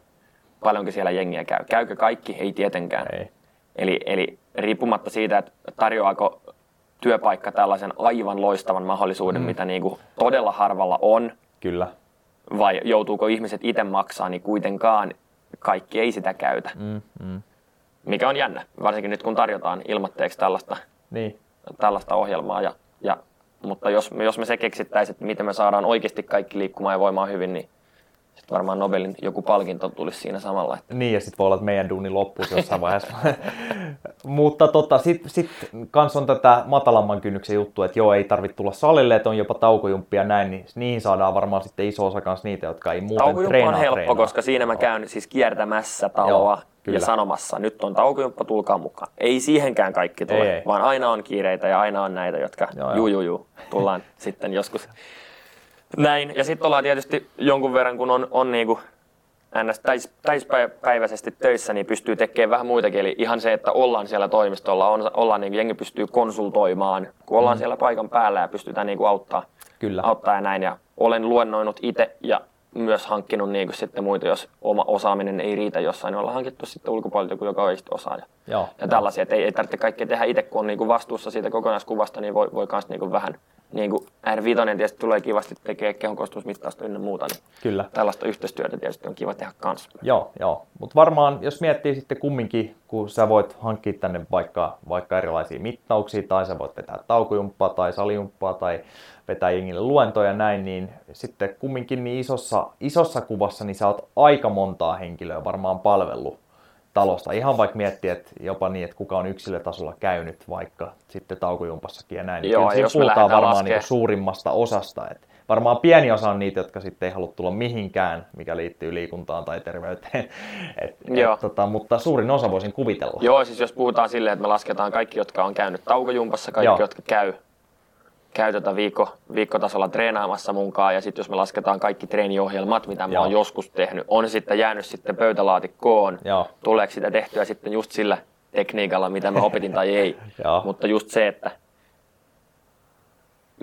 paljonko siellä jengiä käy. Käykö kaikki? Ei tietenkään. Ei. Eli, eli riippumatta siitä, että tarjoaako työpaikka tällaisen aivan loistavan mahdollisuuden, mm. mitä niin kuin todella harvalla on. Kyllä. Vai joutuuko ihmiset itse maksaa, niin kuitenkaan kaikki ei sitä käytä. Mm, mm. Mikä on jännä, varsinkin nyt kun tarjotaan ilmatteeksi tällaista, niin. tällaista ohjelmaa. Ja, ja, mutta jos, jos me se keksittäisiin, että miten me saadaan oikeasti kaikki liikkumaan ja voimaan hyvin, niin sitten varmaan Nobelin joku palkinto tulisi siinä samalla. Että... Niin, ja sitten voi olla, että meidän duuni loppuisi jossain vaiheessa. Mutta tota, sitten sit kans on tätä matalamman kynnyksen juttu, että joo, ei tarvitse tulla salille, että on jopa taukojumppia näin, niin niihin saadaan varmaan sitten iso osa kans niitä, jotka ei muuten Taukojumppa treenaa. on helppo, treenaa. koska siinä mä käyn siis kiertämässä taloa joo, ja sanomassa, nyt on taukojumppa, tulkaa mukaan. Ei siihenkään kaikki tule, ei, ei. vaan aina on kiireitä ja aina on näitä, jotka joo, juu, juu, juu, tullaan sitten joskus näin. Ja sitten ollaan tietysti jonkun verran, kun on, on niinku ns. Täis, täispäiväisesti töissä, niin pystyy tekemään vähän muitakin. Eli ihan se, että ollaan siellä toimistolla, on, ollaan, niin jengi pystyy konsultoimaan, kun ollaan mm. siellä paikan päällä ja pystytään niin kuin auttaa, Kyllä. auttaa ja näin. Ja olen luennoinut itse ja myös hankkinut niin kuin sitten muita, jos oma osaaminen ei riitä jossain, niin ollaan hankittu sitten ulkopuolelta joku, joka oikeasti osaa. Ja, Joo, ja tällaisia, että ei, ei tarvitse kaikkea tehdä itse, kun on niin kuin vastuussa siitä kokonaiskuvasta, niin voi, voi myös niin kuin vähän niin kuin R5 tietysti tulee kivasti tekee kehonkostusmittausta ynnä muuta, niin Kyllä. tällaista yhteistyötä tietysti on kiva tehdä kanssa. Joo, joo. mutta varmaan jos miettii sitten kumminkin, kun sä voit hankkia tänne vaikka, vaikka erilaisia mittauksia, tai sä voit vetää taukojumppaa tai salijumppaa tai vetää jengille luentoja näin, niin sitten kumminkin niin isossa, isossa kuvassa niin sä oot aika montaa henkilöä varmaan palvellut talosta. Ihan vaikka miettiä, että jopa niin, että kuka on yksilötasolla käynyt vaikka sitten taukojumpassakin ja näin. Niin Joo, kyllä puhutaan varmaan niin suurimmasta osasta. Että varmaan pieni osa on niitä, jotka sitten ei halua tulla mihinkään, mikä liittyy liikuntaan tai terveyteen. Et, Joo. Et, tota, mutta suurin osa voisin kuvitella. Joo, siis jos puhutaan silleen, että me lasketaan kaikki, jotka on käynyt taukojumpassa, kaikki, Joo. jotka käy käy tätä viikko, viikkotasolla treenaamassa munkaan ja sitten jos me lasketaan kaikki treeniohjelmat, mitä mä oon joskus tehnyt, on sitten jäänyt sitten pöytälaatikkoon, Joo. tuleeko sitä tehtyä sitten just sillä tekniikalla, mitä mä opetin tai ei. Mutta just se, että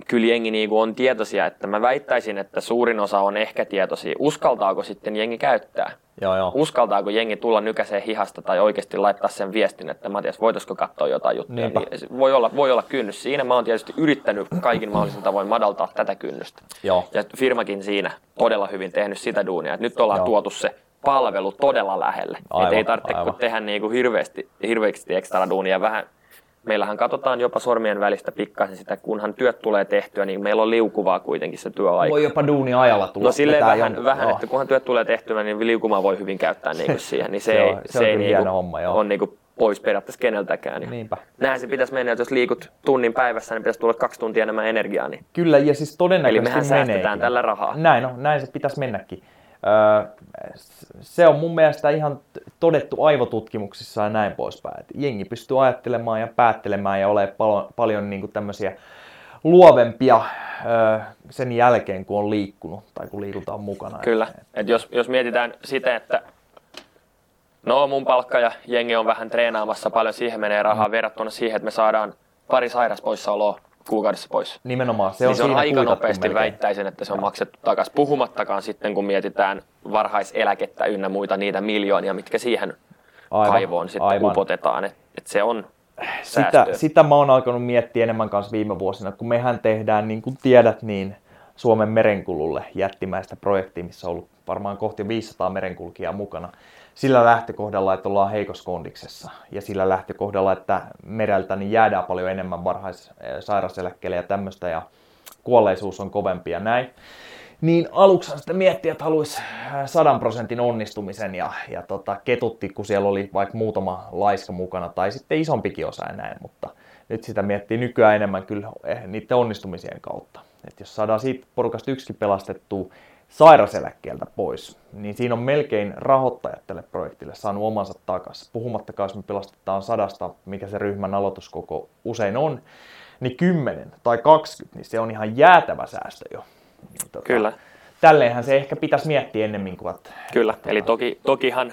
kyllä jengi niinku on tietoisia, että mä väittäisin, että suurin osa on ehkä tietoisia. Uskaltaako sitten jengi käyttää? Joo, joo. Uskaltaako jengi tulla nykäiseen hihasta tai oikeasti laittaa sen viestin, että Matias, voitaisiko katsoa jotain juttuja? Niinpä. Niin voi, olla, voi olla kynnys siinä. Mä oon tietysti yrittänyt kaikin mahdollisin tavoin madaltaa tätä kynnystä. Joo. Ja firmakin siinä todella hyvin tehnyt sitä duunia, että nyt ollaan Joo. tuotu se palvelu todella lähelle. Aivan, Et ei tarvitse aivan. tehdä niinku hirveästi, hirveästi ekstra duunia. Vähän, meillähän katsotaan jopa sormien välistä pikkasen sitä, kunhan työt tulee tehtyä, niin meillä on liukuvaa kuitenkin se työaika. Voi jopa duuni ajalla tulla. No silleen vähän, jonkun- vähän että kunhan työt tulee tehtyä, niin liukumaa voi hyvin käyttää niinku siihen. Niin se, Se ei, on- se on ei kyllä niinku hieno homma, joo. on niinku pois periaatteessa keneltäkään. Niin. Niinpä. Näin se pitäisi mennä, että jos liikut tunnin päivässä, niin pitäisi tulla kaksi tuntia enemmän energiaa. Niin Kyllä, ja siis todennäköisesti Eli mehän säästetään tällä rahaa. Näin, on, näin se pitäisi mennäkin. Se on mun mielestä ihan todettu aivotutkimuksissa ja näin poispäin. Et jengi pystyy ajattelemaan ja päättelemään ja olemaan paljon, paljon niin tämmöisiä luovempia sen jälkeen, kun on liikkunut tai kun liikutaan mukana. Kyllä. Et jos, jos mietitään sitä, että no mun palkka ja jengi on vähän treenaamassa, paljon siihen menee rahaa verrattuna siihen, että me saadaan pari sairaspoissaoloa kuukaudessa pois. Nimenomaan, se Se on, niin se on aika nopeasti melkein. väittäisin, että se on maksettu takaisin. Puhumattakaan sitten, kun mietitään varhaiseläkettä ynnä muita niitä miljoonia, mitkä siihen Aivan, kaivoon sitten aivan. upotetaan. Että et se on sitä, sitä mä oon alkanut miettiä enemmän kanssa viime vuosina, kun mehän tehdään, niin kuin tiedät, niin Suomen merenkululle jättimäistä projektia, missä on ollut varmaan kohti 500 merenkulkijaa mukana. Sillä lähtökohdalla, että ollaan heikossa kondiksessa ja sillä lähtökohdalla, että mereltä niin jäädään paljon enemmän varhaissairaseläkkeelle ja tämmöistä ja kuolleisuus on kovempi ja näin. Niin aluksi sitten miettiä, että haluaisi sadan prosentin onnistumisen ja, ja tota, ketutti, kun siellä oli vaikka muutama laiska mukana tai sitten isompikin osa ja näin, mutta nyt sitä miettii nykyään enemmän kyllä eh, niiden onnistumisien kautta. Et jos saadaan siitä porukasta yksikin pelastettua sairaseläkkeeltä pois, niin siinä on melkein rahoittajat tälle projektille saanut omansa takaisin. Puhumattakaan, jos me pelastetaan sadasta, mikä se ryhmän aloituskoko usein on, niin 10 tai 20, niin se on ihan jäätävä säästö jo. Niin Tota, Kyllä. Tälleenhän se ehkä pitäisi miettiä ennemmin kuin, että Kyllä, eli toki, tokihan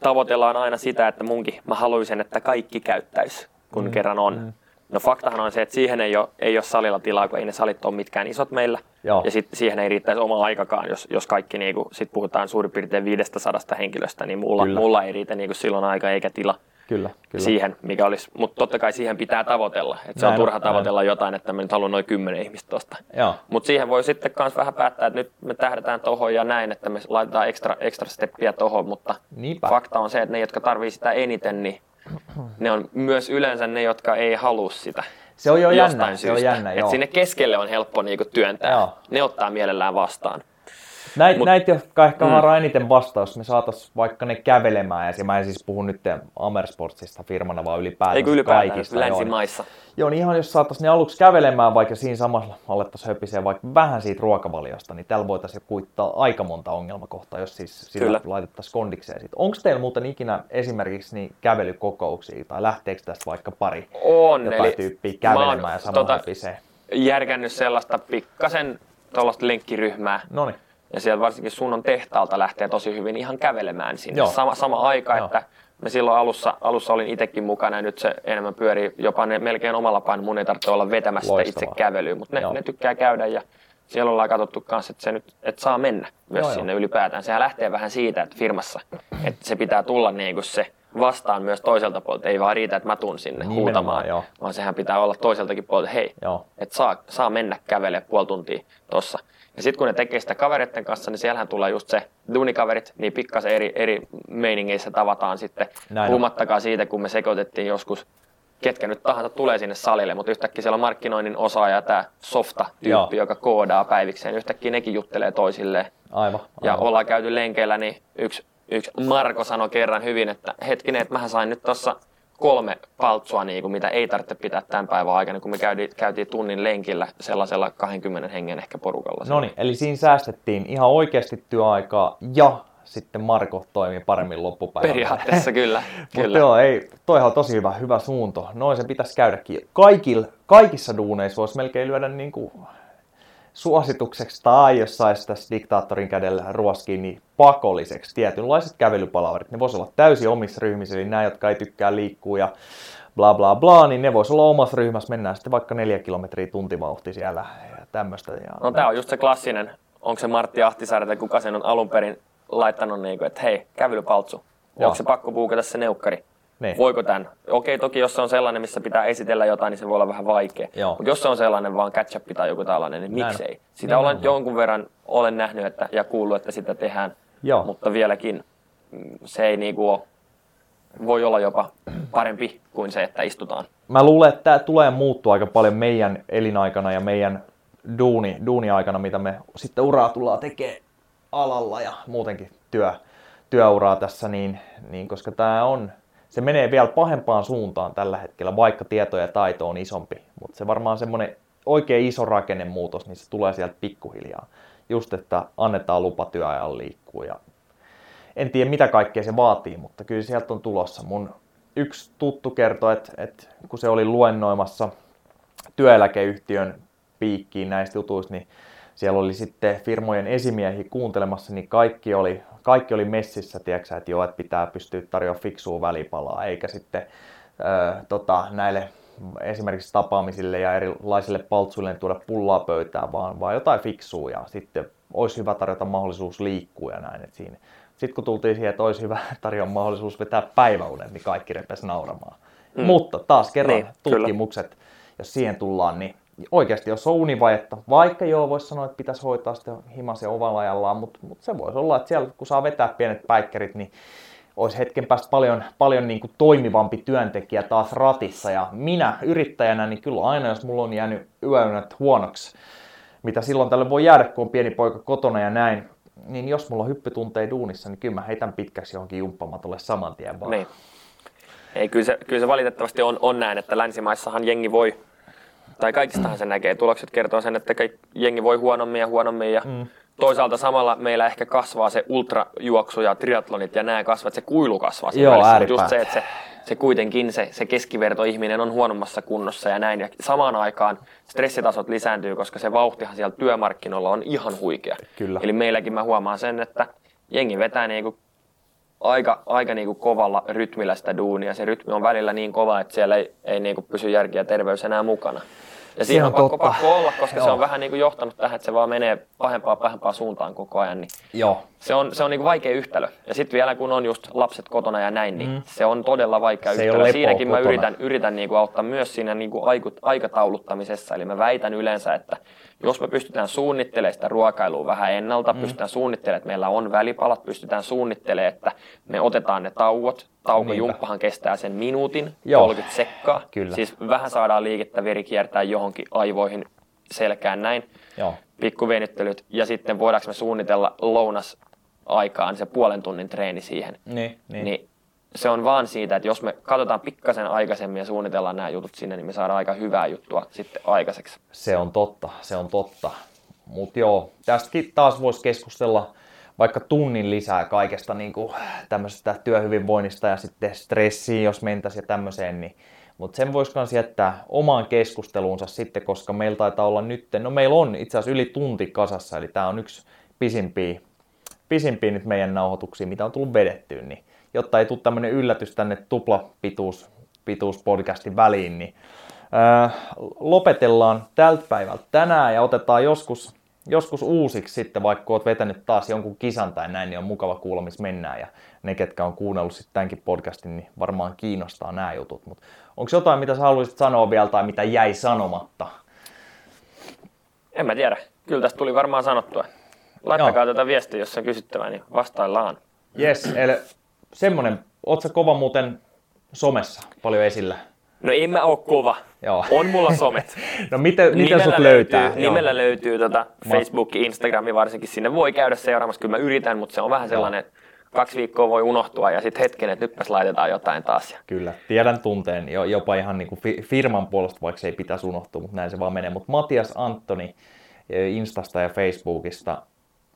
tavoitellaan aina sitä, että munkin mä haluaisin, että kaikki käyttäisi, kun mm, kerran on. Mm. No faktahan on se, että siihen ei ole, ei ole salilla tilaa, kun ei ne salit ole mitkään isot meillä. Joo. Ja sitten siihen ei riittäisi oma aikakaan, jos, jos kaikki, niinku, sit puhutaan suurin piirtein 500 henkilöstä, niin mulla, Kyllä. mulla ei riitä niinku silloin aika eikä tila kyllä, kyllä. siihen, mikä olisi. Mutta totta kai siihen pitää tavoitella. Et se Näin on turha tavoitella jotain, että mä nyt haluan noin 10 ihmistä tuosta. Mutta siihen voi sitten myös vähän päättää, että nyt me tähdätään tohon ja näin, että me laitetaan ekstra, ekstra steppiä tohon, mutta Niinpä. fakta on se, että ne, jotka tarvii sitä eniten, niin ne on myös yleensä ne, jotka ei halua sitä. Se on jo jostain jännä, se on syystä. jännä, Et joo. sinne keskelle on helppo niinku työntää. Joo. Ne ottaa mielellään vastaan. Näitä, Mut- näitä jotka ehkä mm. haraa eniten vastaus, me saatais vaikka ne kävelemään, ja mä en siis puhu nyt Amersportsista firmana, vaan ylipäätään Eikö ylipäätään kaikista. joo, niin- länsimaissa? Joo, niin ihan jos saataisiin ne aluksi kävelemään, vaikka siinä samalla alettaisiin höpisee vaikka vähän siitä ruokavaliosta, niin tällä voitaisiin kuittaa aika monta ongelmakohtaa, jos siis sillä Kyllä. laitettaisiin kondikseen. Onko teillä muuten ikinä esimerkiksi niin kävelykokouksia, tai lähteekö tästä vaikka pari On, jotain eli tyyppiä mä kävelemään ja samalla tota, höpisee? järkännyt sellaista pikkasen tuollaista lenkkiryhmää, Noniin. Ja siellä varsinkin sunnon tehtaalta lähtee tosi hyvin ihan kävelemään sinne. Joo. Sama, sama aika, Joo. että me silloin alussa, alussa olin itsekin mukana ja nyt se enemmän pyörii jopa ne melkein omalla painolla. Mun ei tarvitse olla vetämässä sitä itse kävelyä, mutta ne, Joo. ne, tykkää käydä ja siellä ollaan katsottu kanssa, että se nyt että saa mennä myös Joo, joo. sinne ylipäätään. Sehän lähtee vähän siitä, että firmassa, että se pitää tulla niin kuin se vastaan myös toiselta puolelta. Ei vaan riitä, että mä tuun sinne Nimenomaan, huutamaan, joo. vaan sehän pitää olla toiseltakin puolelta, hei, Joo. että saa, saa mennä kävelemään puoli tuntia tossa. Ja sitten kun ne tekee sitä kavereiden kanssa, niin siellähän tulee just se duunikaverit, niin pikkasen eri, eri meiningeissä tavataan sitten. Näin. Puhumattakaan siitä, kun me sekoitettiin joskus, ketkä nyt tahansa tulee sinne salille, mutta yhtäkkiä siellä on markkinoinnin osaaja, tämä softa-tyyppi, Joo. joka koodaa päivikseen, yhtäkkiä nekin juttelee toisilleen. Aivan. Ja aivan. ollaan käyty lenkeillä, niin yksi, yksi Marko sanoi kerran hyvin, että hetkinen, että mähän sain nyt tuossa kolme paltsua, niin kuin, mitä ei tarvitse pitää tämän päivän aikana, kun me käytiin, käytiin tunnin lenkillä sellaisella 20 hengen ehkä porukalla. No niin, eli siinä säästettiin ihan oikeasti työaikaa ja sitten Marko toimi paremmin loppupäivällä. Periaatteessa kyllä. Mutta kyllä. joo, ei, toihan on tosi hyvä, hyvä suunto. Noin se pitäisi käydäkin. Kaikil, kaikissa duuneissa voisi melkein lyödä niin kuin suositukseksi tai jos saisi tässä diktaattorin kädellä ruoskiin, niin pakolliseksi tietynlaiset kävelypalaverit. Ne voisi olla täysin omissa ryhmissä, eli nämä, jotka ei tykkää liikkua ja bla bla bla, niin ne voisi olla omassa ryhmässä, mennään sitten vaikka neljä kilometriä tuntivauhti siellä ja tämmöistä. Ja... No tämä on just se klassinen, onko se Martti Ahtisaari tai kuka sen on alun perin laittanut, niin kuin, että hei, kävelypaltsu, onko se pakko puukata se neukkari? Niin. Voiko tämän? Okei, toki jos se on sellainen, missä pitää esitellä jotain, niin se voi olla vähän vaikea. Mutta jos se on sellainen vaan catch tai joku tällainen, niin Näin. miksei? Sitä Näin. olen jonkun verran olen nähnyt että, ja kuullut, että sitä tehdään, Joo. mutta vieläkin mm, se ei niinku ole, voi olla jopa parempi kuin se, että istutaan. Mä luulen, että tämä tulee muuttua aika paljon meidän elinaikana ja meidän duuni, duuni-aikana, mitä me sitten uraa tullaan tekemään alalla ja muutenkin työ, työuraa tässä, niin, niin koska tämä on se menee vielä pahempaan suuntaan tällä hetkellä, vaikka tieto ja taito on isompi. Mutta se varmaan semmoinen oikein iso rakennemuutos, niin se tulee sieltä pikkuhiljaa. Just, että annetaan lupa työajan liikkua. Ja en tiedä, mitä kaikkea se vaatii, mutta kyllä sieltä on tulossa. Mun yksi tuttu kertoi, että, että kun se oli luennoimassa työeläkeyhtiön piikkiin näistä jutuista, niin siellä oli sitten firmojen esimiehiä kuuntelemassa, niin kaikki oli kaikki oli messissä, tiedätkö, että joo, että pitää pystyä tarjoamaan fiksua välipalaa, eikä sitten ö, tota, näille esimerkiksi tapaamisille ja erilaisille paltsuille tuoda pullaa pöytään, vaan, vaan jotain fiksua ja sitten olisi hyvä tarjota mahdollisuus liikkua ja näin. siinä. Sitten kun tultiin siihen, että olisi hyvä tarjota mahdollisuus vetää päiväunen, niin kaikki repesi nauramaan. Mm. Mutta taas kerran niin, tutkimukset, kyllä. jos siihen tullaan, niin oikeasti, jos on univajetta, vaikka joo, voisi sanoa, että pitäisi hoitaa sitä himas ja ovalla ajallaan, mutta, mutta se voisi olla, että siellä kun saa vetää pienet päikkerit, niin olisi hetken päästä paljon, paljon niin kuin toimivampi työntekijä taas ratissa. Ja minä yrittäjänä, niin kyllä aina, jos mulla on jäänyt yöunet huonoksi, mitä silloin tälle voi jäädä, kun on pieni poika kotona ja näin, niin jos mulla on hyppytunteja duunissa, niin kyllä mä heitän pitkäksi johonkin jumppamatolle saman tien vaan. Niin. Ei, kyllä se, kyllä se valitettavasti on, on näin, että länsimaissahan jengi voi, tai kaikistahan se näkee. Tulokset kertoo sen, että jengi voi huonommin ja huonommin ja mm. toisaalta samalla meillä ehkä kasvaa se ultrajuoksu ja triatlonit ja nämä kasvat, se kuilu kasvaa Joo, välissä. Just se, että se, se kuitenkin se, se keskivertoihminen on huonommassa kunnossa ja näin. Ja samaan aikaan stressitasot lisääntyy, koska se vauhtihan siellä työmarkkinoilla on ihan huikea. Kyllä. Eli meilläkin mä huomaan sen, että jengi vetää niin kuin aika, aika niin kuin kovalla rytmillä sitä duunia. Se rytmi on välillä niin kova, että siellä ei, ei niin kuin pysy järki ja terveys enää mukana. Ja siinä on, on pakko, pakko olla, koska Joo. se on vähän niin kuin johtanut tähän, että se vaan menee pahempaa pahempaa suuntaan koko ajan. Niin Joo. Se on, se on niin vaikea yhtälö. Ja sitten vielä kun on just lapset kotona ja näin, niin mm. se on todella vaikea se yhtälö. Siinäkin kotona. mä yritän, yritän niin kuin auttaa myös siinä niin kuin aikatauluttamisessa. Eli mä väitän yleensä, että jos me pystytään suunnittelemaan sitä ruokailua vähän ennalta, mm. pystytään suunnittelemaan, että meillä on välipalat, pystytään suunnittelemaan, että me otetaan ne tauot. Taukojumppahan kestää sen minuutin, Joo. 30 sekkaa. Kyllä. Siis vähän saadaan liikettä, veri kiertää johonkin aivoihin, selkään näin. Joo. Pikkuvenyttelyt. Ja sitten voidaanko me suunnitella lounas aikaan se puolen tunnin treeni siihen. Niin, niin. niin se on vaan siitä, että jos me katsotaan pikkasen aikaisemmin ja suunnitellaan nämä jutut sinne, niin me saadaan aika hyvää juttua sitten aikaiseksi. Se on totta, se on totta. Mutta joo, tästäkin taas voisi keskustella vaikka tunnin lisää kaikesta niin kuin tämmöisestä työhyvinvoinnista ja sitten stressiin, jos mentäisiin ja tämmöiseen, niin mutta sen voisi myös jättää omaan keskusteluunsa sitten, koska meillä taitaa olla nyt, no meillä on itse asiassa yli tunti kasassa, eli tämä on yksi pisimpiä, pisimpiä nyt meidän nauhoituksia, mitä on tullut vedettyä, niin jotta ei tule tämmöinen yllätys tänne tuplapituus pituus podcastin väliin, niin ää, lopetellaan tältä päivältä tänään ja otetaan joskus, joskus uusiksi sitten, vaikka olet vetänyt taas jonkun kisan tai näin, niin on mukava kuulla, missä mennään. Ja ne, ketkä on kuunnellut sitten tämänkin podcastin, niin varmaan kiinnostaa nämä jutut. Mutta onko jotain, mitä sä haluaisit sanoa vielä tai mitä jäi sanomatta? En mä tiedä. Kyllä tästä tuli varmaan sanottua. Laittakaa Joo. tätä viestiä, jos on kysyttävää, niin vastaillaan. Yes, eli semmonen, oot sä kova muuten somessa paljon esillä? No en mä oo kova. Joo. On mulla somet. no miten, miten sut löytää? Löytyy, nimellä löytyy tota Facebook, Instagram varsinkin. Sinne voi käydä seuraamassa. Kyllä mä yritän, mutta se on vähän sellainen, että kaksi viikkoa voi unohtua ja sitten hetken, että nytpäs laitetaan jotain taas. Kyllä, tiedän tunteen jopa ihan niin kuin firman puolesta, vaikka se ei pitäisi unohtua, mutta näin se vaan menee. Mutta Matias Antoni eh, Instasta ja Facebookista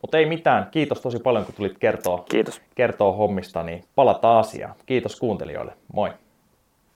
mutta ei mitään. Kiitos tosi paljon, kun tulit kertoa, Kiitos. kertoa hommista, niin palataan asiaan. Kiitos kuuntelijoille. Moi.